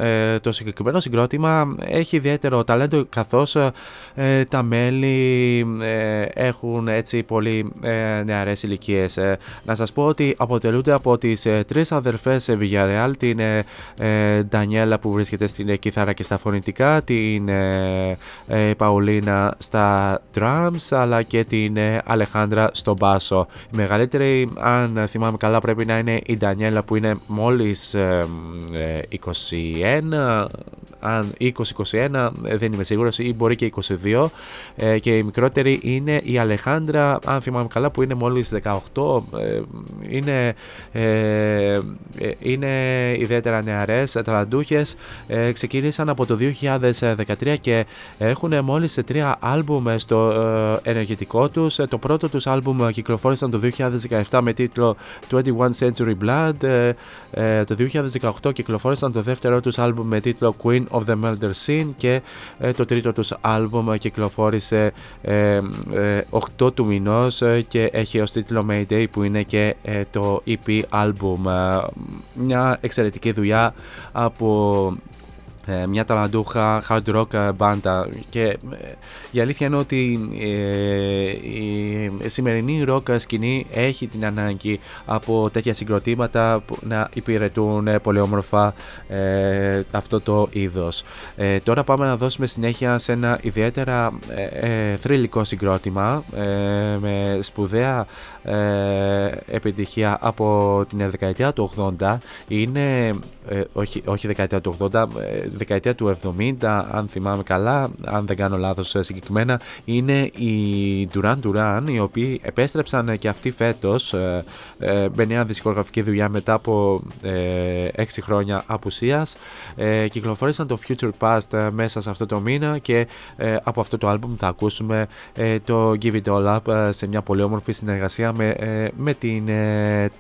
το συγκεκριμένο συγκρότημα έχει ιδιαίτερο ταλέντο καθώς τα μέλη έχουν έτσι πολύ νεαρές ηλικίες. Να σας πω ότι αποτελούνται από τις τρεις αδερφές Villarreal, την Ντανιέλα που βρίσκεται στην κιθάρα και στα φωνητικά, την ε, ε, Παουλίνα στα drums αλλά και την ε, Αλεχάνδρα στο μπάσο. Η μεγαλύτερη, αν θυμάμαι καλά, πρέπει να είναι η Ντανιέλα που είναι μόλις ε, 21, αν 20-21 δεν είμαι σίγουρος ή μπορεί και 22 και η μικρότερη είναι η Αλεχάνδρα, αν θυμάμαι καλά, που είναι μόλις 18, είναι, είναι ιδιαίτερα νεαρές, ταλαντούχες, ξεκίνησαν από το 2018. 2013 και έχουν μόλις τρία άλμπουμ στο ε, ενεργητικό τους. Ε, Το πρώτο τους άλμπουμ κυκλοφόρησαν το 2017 με τίτλο 21 Century Blood. Ε, ε, το 2018 κυκλοφόρησαν το δεύτερο τους άλμπουμ με τίτλο Queen of the Murder Scene και ε, το τρίτο τους άλμπουμ κυκλοφόρησε ε, ε, 8 του μηνός ε, και έχει ως τίτλο Mayday που είναι και ε, το EP άλμπουμ. Ε, Μια εξαιρετική δουλειά από ε, μια ταλαντούχα hard rock ε, μπάντα και ε, η αλήθεια είναι ότι ε, η σημερινή rock σκηνή έχει την ανάγκη από τέτοια συγκροτήματα που να υπηρετούν ε, πολύ όμορφα ε, αυτό το είδος. Ε, τώρα πάμε να δώσουμε συνέχεια σε ένα ιδιαίτερα ε, ε, θρηλυκό συγκρότημα ε, με σπουδαία ε, επιτυχία από την δεκαετία του 80 είναι, ε, όχι, όχι δεκαετία του 80, ε, δεκαετία του 70 αν θυμάμαι καλά, αν δεν κάνω λάθος ε, συγκεκριμένα είναι οι Duran Duran οι οποίοι επέστρεψαν ε, και αυτοί φέτος ε, ε, με νέα δισκογραφική δουλειά μετά από ε, 6 χρόνια απουσίας. Ε, κυκλοφόρησαν το Future Past ε, μέσα σε αυτό το μήνα και ε, από αυτό το άλμπουμ θα ακούσουμε ε, το Give It All Up ε, σε μια πολύ όμορφη συνεργασία με, ε, με την ε,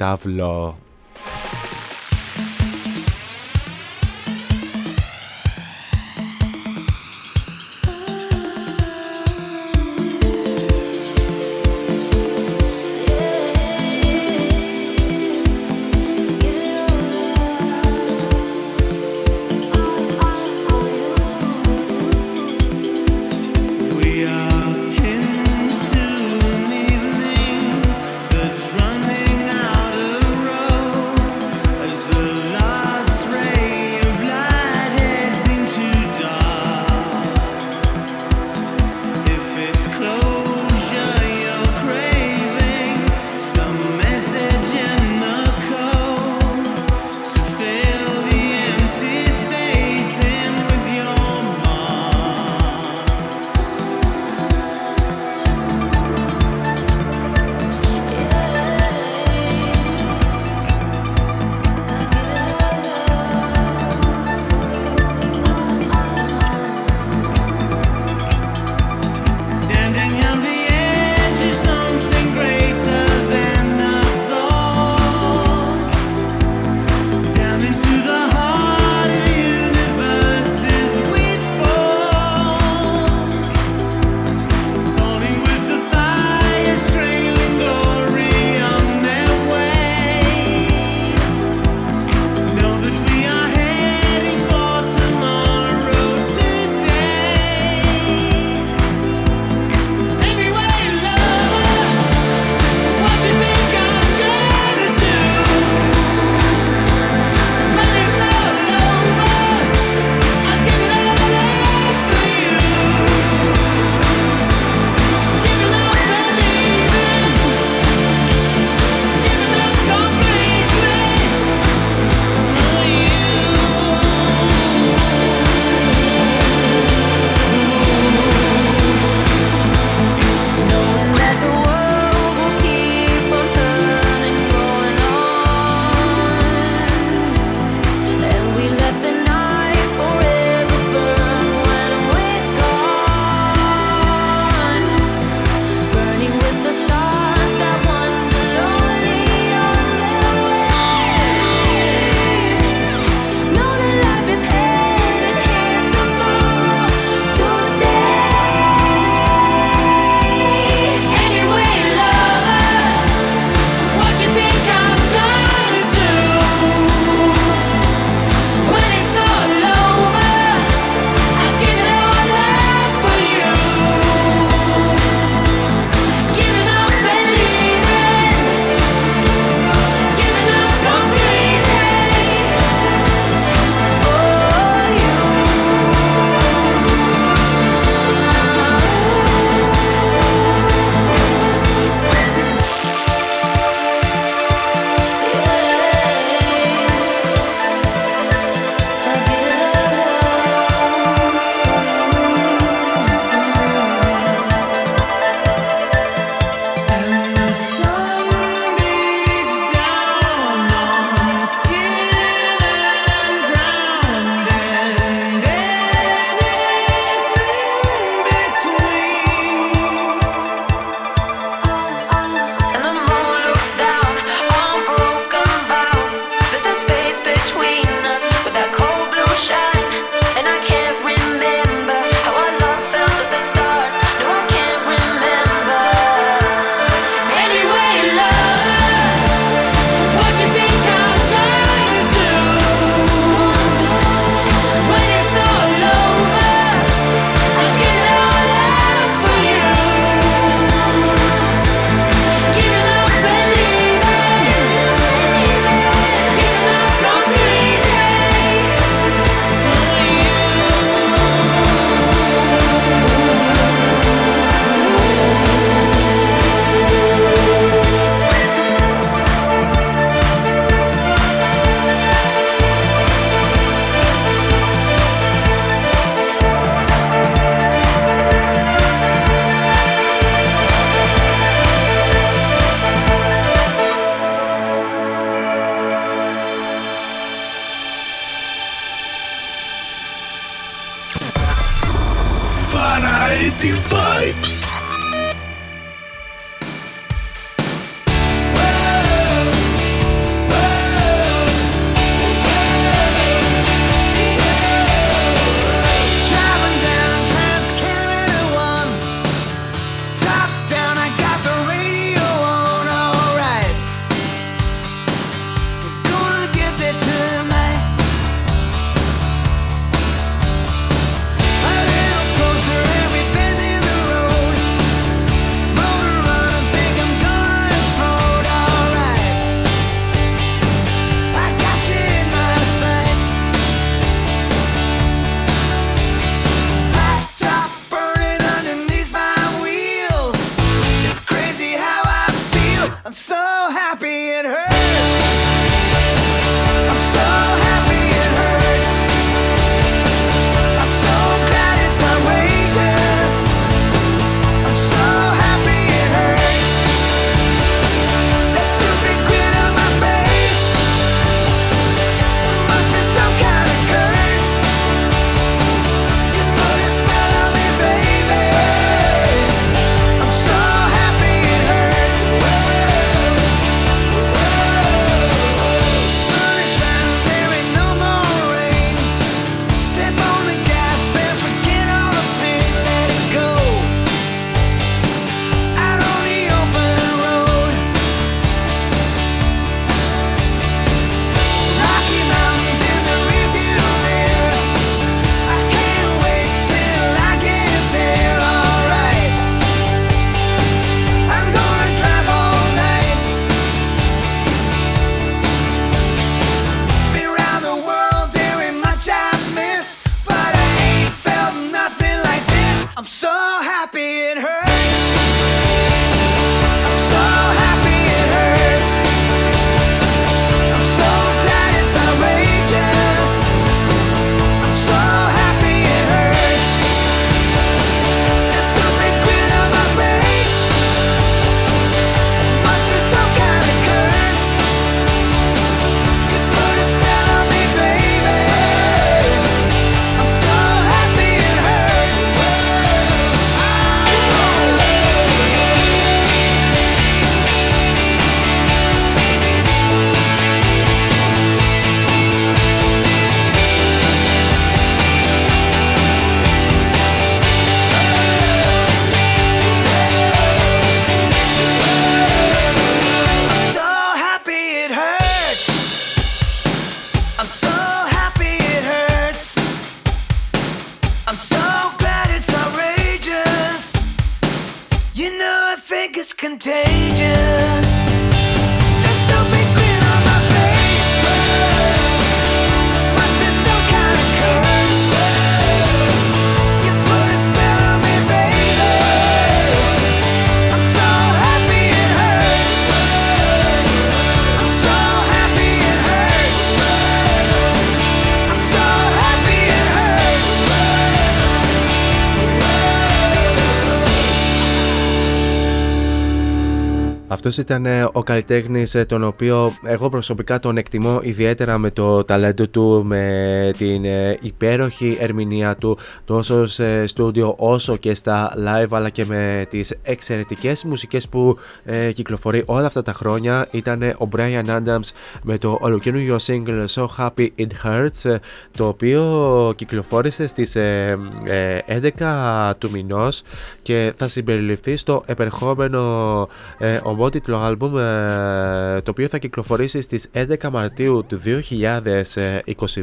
Αυτός ήταν ε, ο καλλιτέχνης, τον οποίο εγώ προσωπικά τον εκτιμώ ιδιαίτερα με το ταλέντο του, με την ε, υπέροχη ερμηνεία του, τόσο σε στούντιο όσο και στα live, αλλά και με τις εξαιρετικές μουσικές που ε, κυκλοφορεί όλα αυτά τα χρόνια. Ήταν ο Brian Adams με το ολοκαινούργιο single So Happy It Hurts, ε, το οποίο κυκλοφόρησε στις ε, ε, 11 του μηνός και θα συμπεριληφθεί στο επερχόμενο ε, ομότιτλο άλμπουμ ε, το οποίο θα κυκλοφορήσει στις 11 Μαρτίου του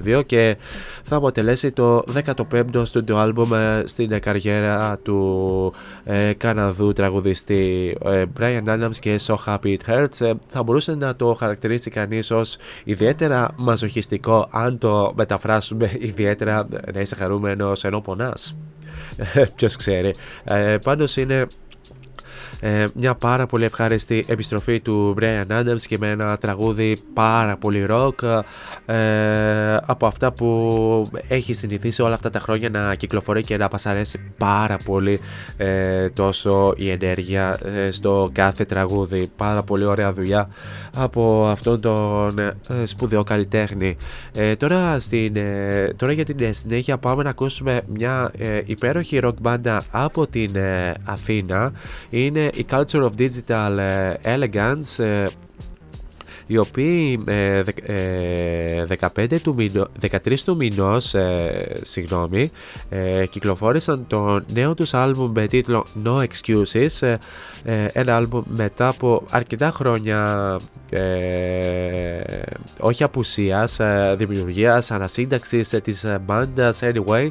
2022 και θα αποτελέσει το 15ο στούντιο άλμπουμ ε, στην ε, καριέρα του ε, Καναδού τραγουδιστή. Ε, Brian Adams και So Happy It Hurts ε, θα μπορούσε να το χαρακτηρίσει κανείς ως ιδιαίτερα μαζοχιστικό αν το μεταφράσουμε ιδιαίτερα να είσαι χαρούμενος ενώ πονάς. Ποιος ξέρει. Ε, πάντως είναι ε, μια πάρα πολύ ευχάριστη επιστροφή του Brian Adams και με ένα τραγούδι πάρα πολύ rock ε, από αυτά που έχει συνηθίσει όλα αυτά τα χρόνια να κυκλοφορεί και να μας αρέσει πάρα πολύ ε, τόσο η ενέργεια ε, στο κάθε τραγούδι. Πάρα πολύ ωραία δουλειά από αυτόν τον ε, σπουδαίο καλλιτέχνη. Ε, τώρα, στην, ε, τώρα για την ε, συνέχεια πάμε να ακούσουμε μια ε, υπέροχη rock μπάντα από την ε, Αθήνα. Είναι η Culture of Digital ε, Elegance ε, οι οποίοι ε, δεκ- ε, 15 του μηνο, 13 του μηνός ε, συγγνώμη, ε, κυκλοφόρησαν το νέο τους άλμπουμ με τίτλο No Excuses ε, ε, ένα άλμπουμ μετά από αρκετά χρόνια ε, όχι απουσίας, ε, δημιουργίας, ανασύνταξης ε, της ε, μπάντας. Anyway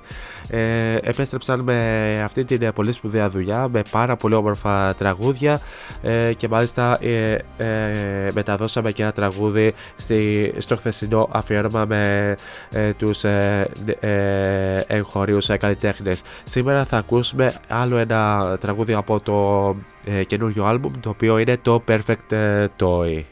ε, επέστρεψαν με αυτή την ε, πολύ σπουδαία δουλειά με πάρα πολύ όμορφα τραγούδια ε, και μάλιστα ε, ε, μεταδώσαμε και ένα τραγούδι στη, στο χθεσινό αφιέρωμα με ε, τους ε, ε, εγχωρίους ε, καλλιτέχνες. Σήμερα θα ακούσουμε άλλο ένα τραγούδι από το ε, καινούριο άλμπουμ το οποίο είναι το Perfect ε, Toy.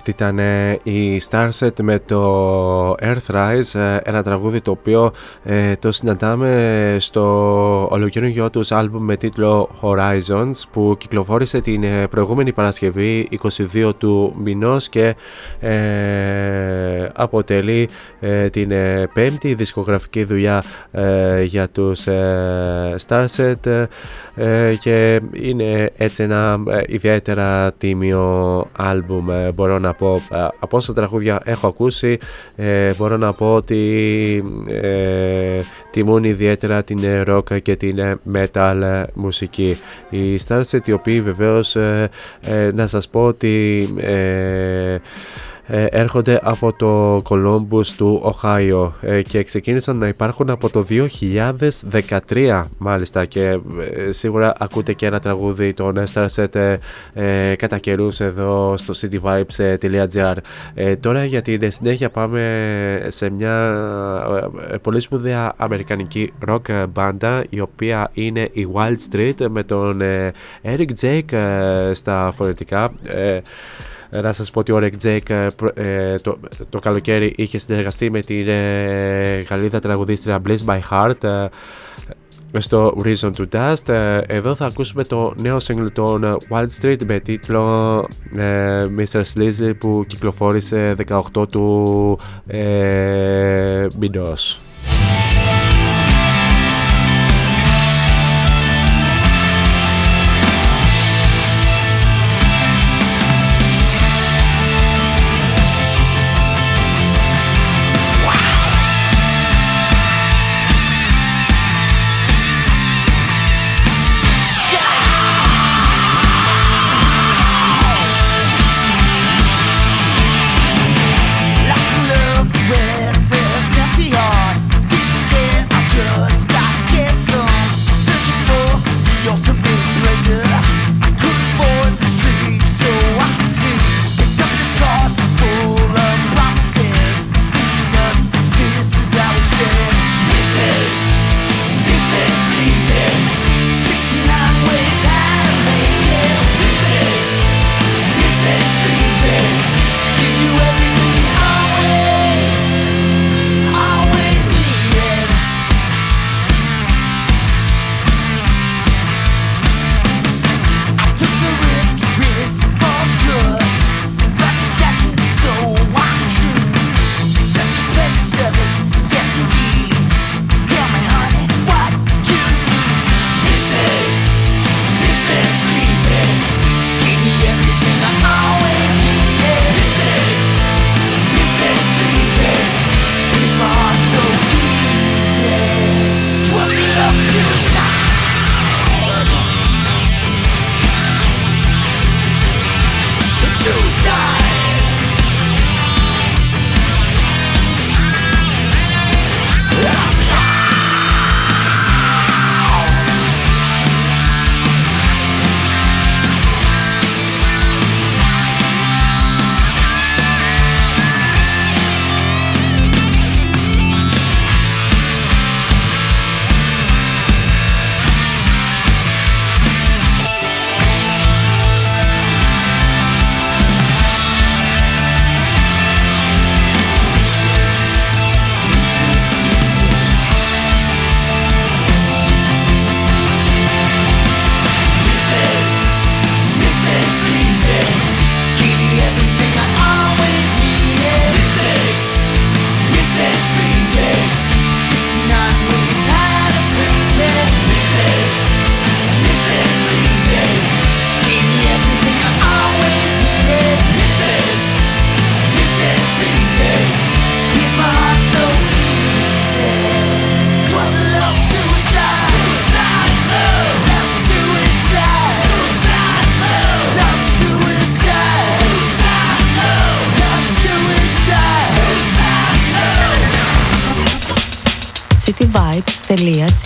Αυτή ήταν ε, η Starset με το Earthrise, ε, ένα τραγούδι το οποίο ε, το συναντάμε στο ολοκαινούργιο τους άλμπουμ με τίτλο Horizons που κυκλοφόρησε την ε, προηγούμενη Παρασκευή 22 του μηνός και ε, αποτελεί ε, την ε, πέμπτη δισκογραφική δουλειά ε, για τους ε, Starset ε, και είναι έτσι ένα ε, ιδιαίτερα τίμιο άλμπουμ ε, μπορώ να πω Ε, από όσα τραγούδια έχω ακούσει ε, μπορώ να πω ότι ε, τιμούν ιδιαίτερα την ε, rock και την ε, metal ε, μουσική. Οι Starset οι οποίοι βεβαίως ε, ε, να σας πω ότι ε, ε, έρχονται από το Columbus του Οχάιο ε, και ξεκίνησαν να υπάρχουν από το 2013 μάλιστα. Και ε, σίγουρα ακούτε και ένα τραγούδι των Starset ε, ε, κατά καιρούς εδώ στο cityvibes.gr ε, τώρα για την συνέχεια πάμε σε μια ε, πολύ σπουδαία αμερικανική rock μπάντα η οποία είναι η Wild Street με τον ε, Eric Jake ε, στα φωνητικά. Ε, να σας πω ότι ο Rick Jake ε, προ- ε, το, το καλοκαίρι είχε συνεργαστεί με την ε, Γαλλίδα τραγουδίστρια Bliss by Heart ε, στο Reason to Dust. Ε, εδώ θα ακούσουμε το νέο single των Wild Street με τίτλο ε, Mr. Sleazy που κυκλοφόρησε 18 του ε, μηνός.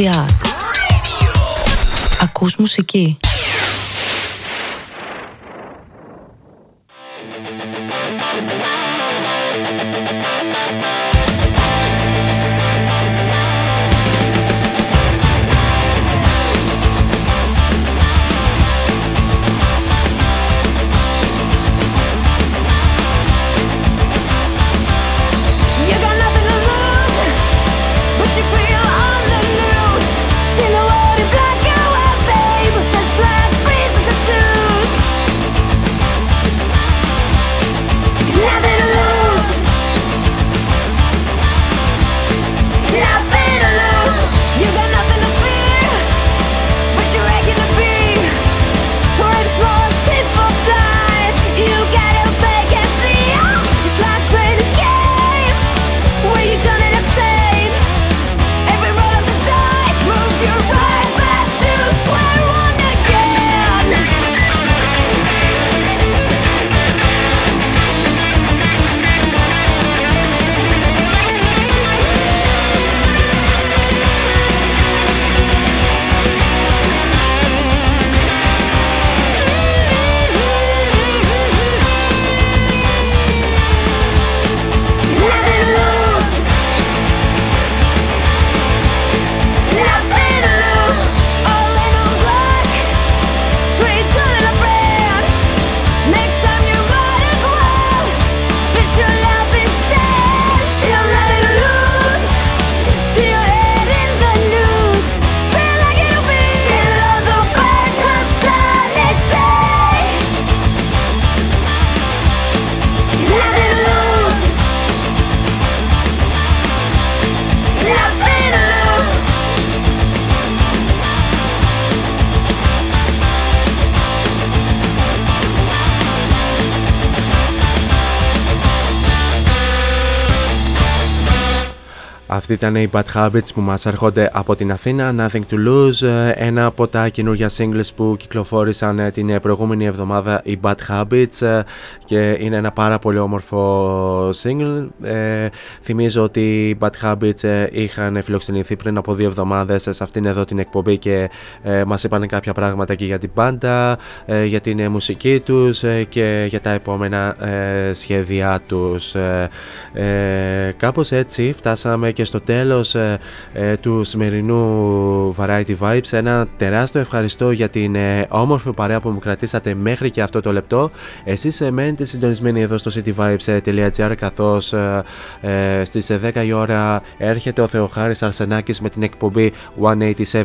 cityvibes.gr Ακούς ήταν οι Bad Habits που μας έρχονται από την Αθήνα, Nothing to Lose, ε, ένα από τα καινούργια singles που κυκλοφόρησαν ε, την ε, προηγούμενη εβδομάδα οι Bad Habits ε, και είναι ένα πάρα πολύ όμορφο single. Ε, θυμίζω ότι οι Bad Habits ε, είχαν φιλοξενηθεί πριν από δύο εβδομάδες ε, σε αυτήν εδώ την εκπομπή και ε, μας είπαν κάποια πράγματα και για την μπάντα, ε, για την ε, μουσική τους ε, και για τα επόμενα ε, σχέδιά τους. Ε, ε, κάπως έτσι φτάσαμε και στο τέλος ε, ε, του σημερινού Variety Vibes. Ένα τεράστιο ευχαριστώ για την ε, όμορφη παρέα που μου κρατήσατε μέχρι και αυτό το λεπτό. Εσείς ε, μένετε συντονισμένοι εδώ στο cityvibes.gr καθώς ε, ε, στις ε, 10 η ώρα έρχεται ο Θεοχάρης Αρσενάκης με την εκπομπή 187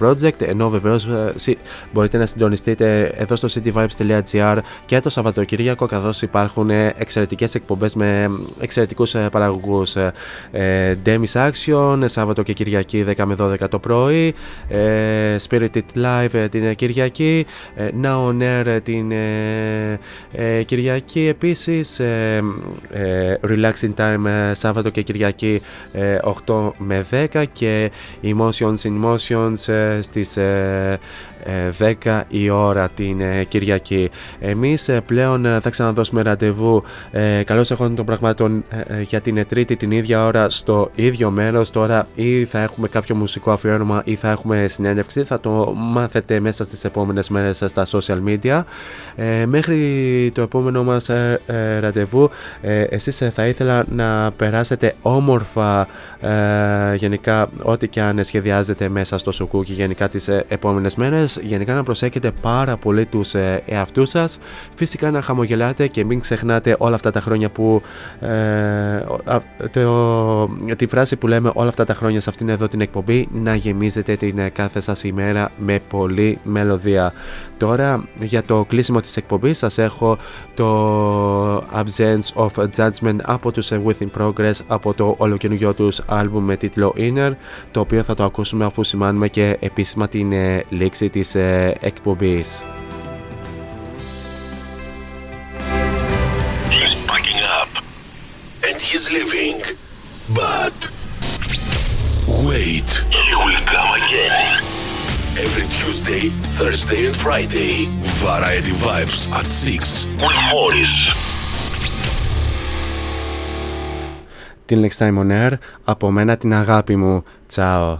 Project ενώ βεβαίως ε, συ- μπορείτε να συντονιστείτε εδώ στο cityvibes.gr και το Σαββατοκύριακο καθώς υπάρχουν ε, εξαιρετικές εκπομπές με εξαιρετικούς ε, παραγωγούς ε, ε, Demis Action, Σάββατο και Κυριακή 10 με 12 το πρωί. Ε, Spirited Live ε, την ε, Κυριακή. Ε, Now On Air ε, την ε, ε, Κυριακή. Επίσης ε, ε, Relaxing Time ε, Σάββατο και Κυριακή ε, 8 με 10 και Emotions in Motions ε, στις ε, ε, 10 η ώρα την ε, Κυριακή. Εμείς ε, πλέον ε, θα ξαναδώσουμε ραντεβού ε, καλώς εχόντων των πραγμάτων ε, ε, για την ε, Τρίτη την ίδια ώρα στο ίδιο μέρος. Τώρα ή θα έχουμε κάποιο μουσικό αφιέρωμα ή θα έχουμε συνέντευξη. Θα το μάθετε μέσα στις επόμενες μέρες ε, στα social media. Ε, μέχρι το επόμενο μας ε, ε, ραντεβού ε, εσείς ε, θα ήθελα να περάσετε όμορφα ε, γενικά ό,τι και αν σχεδιάζετε μέσα στο σουκούκι γενικά τις ε, επόμενες μέρες γενικά να προσέχετε πάρα πολύ τους ε, εαυτούς σας. Φυσικά να χαμογελάτε και μην ξεχνάτε όλα αυτά τα χρόνια που ε, α, το, τη φράση που λέμε όλα αυτά τα χρόνια σε αυτήν εδώ την εκπομπή να γεμίζετε την ε, κάθε σας ημέρα με πολλή μελωδία. Τώρα για το κλείσιμο της εκπομπής σας έχω το Absence of Judgment από τους ε, Within Progress από το ολοκαινούργιο τους άλμπουμ με τίτλο Inner το οποίο θα το ακούσουμε αφού σημάνουμε και επίσημα την ε, λήξη της ε, εκπομπής. He's packing up. And he's leaving. But wait. He will come again. Every Tuesday, Thursday and Friday. Variety Vibes at 6 with Morris. Την Next Time on Air, από μένα την αγάπη μου. Τσάω.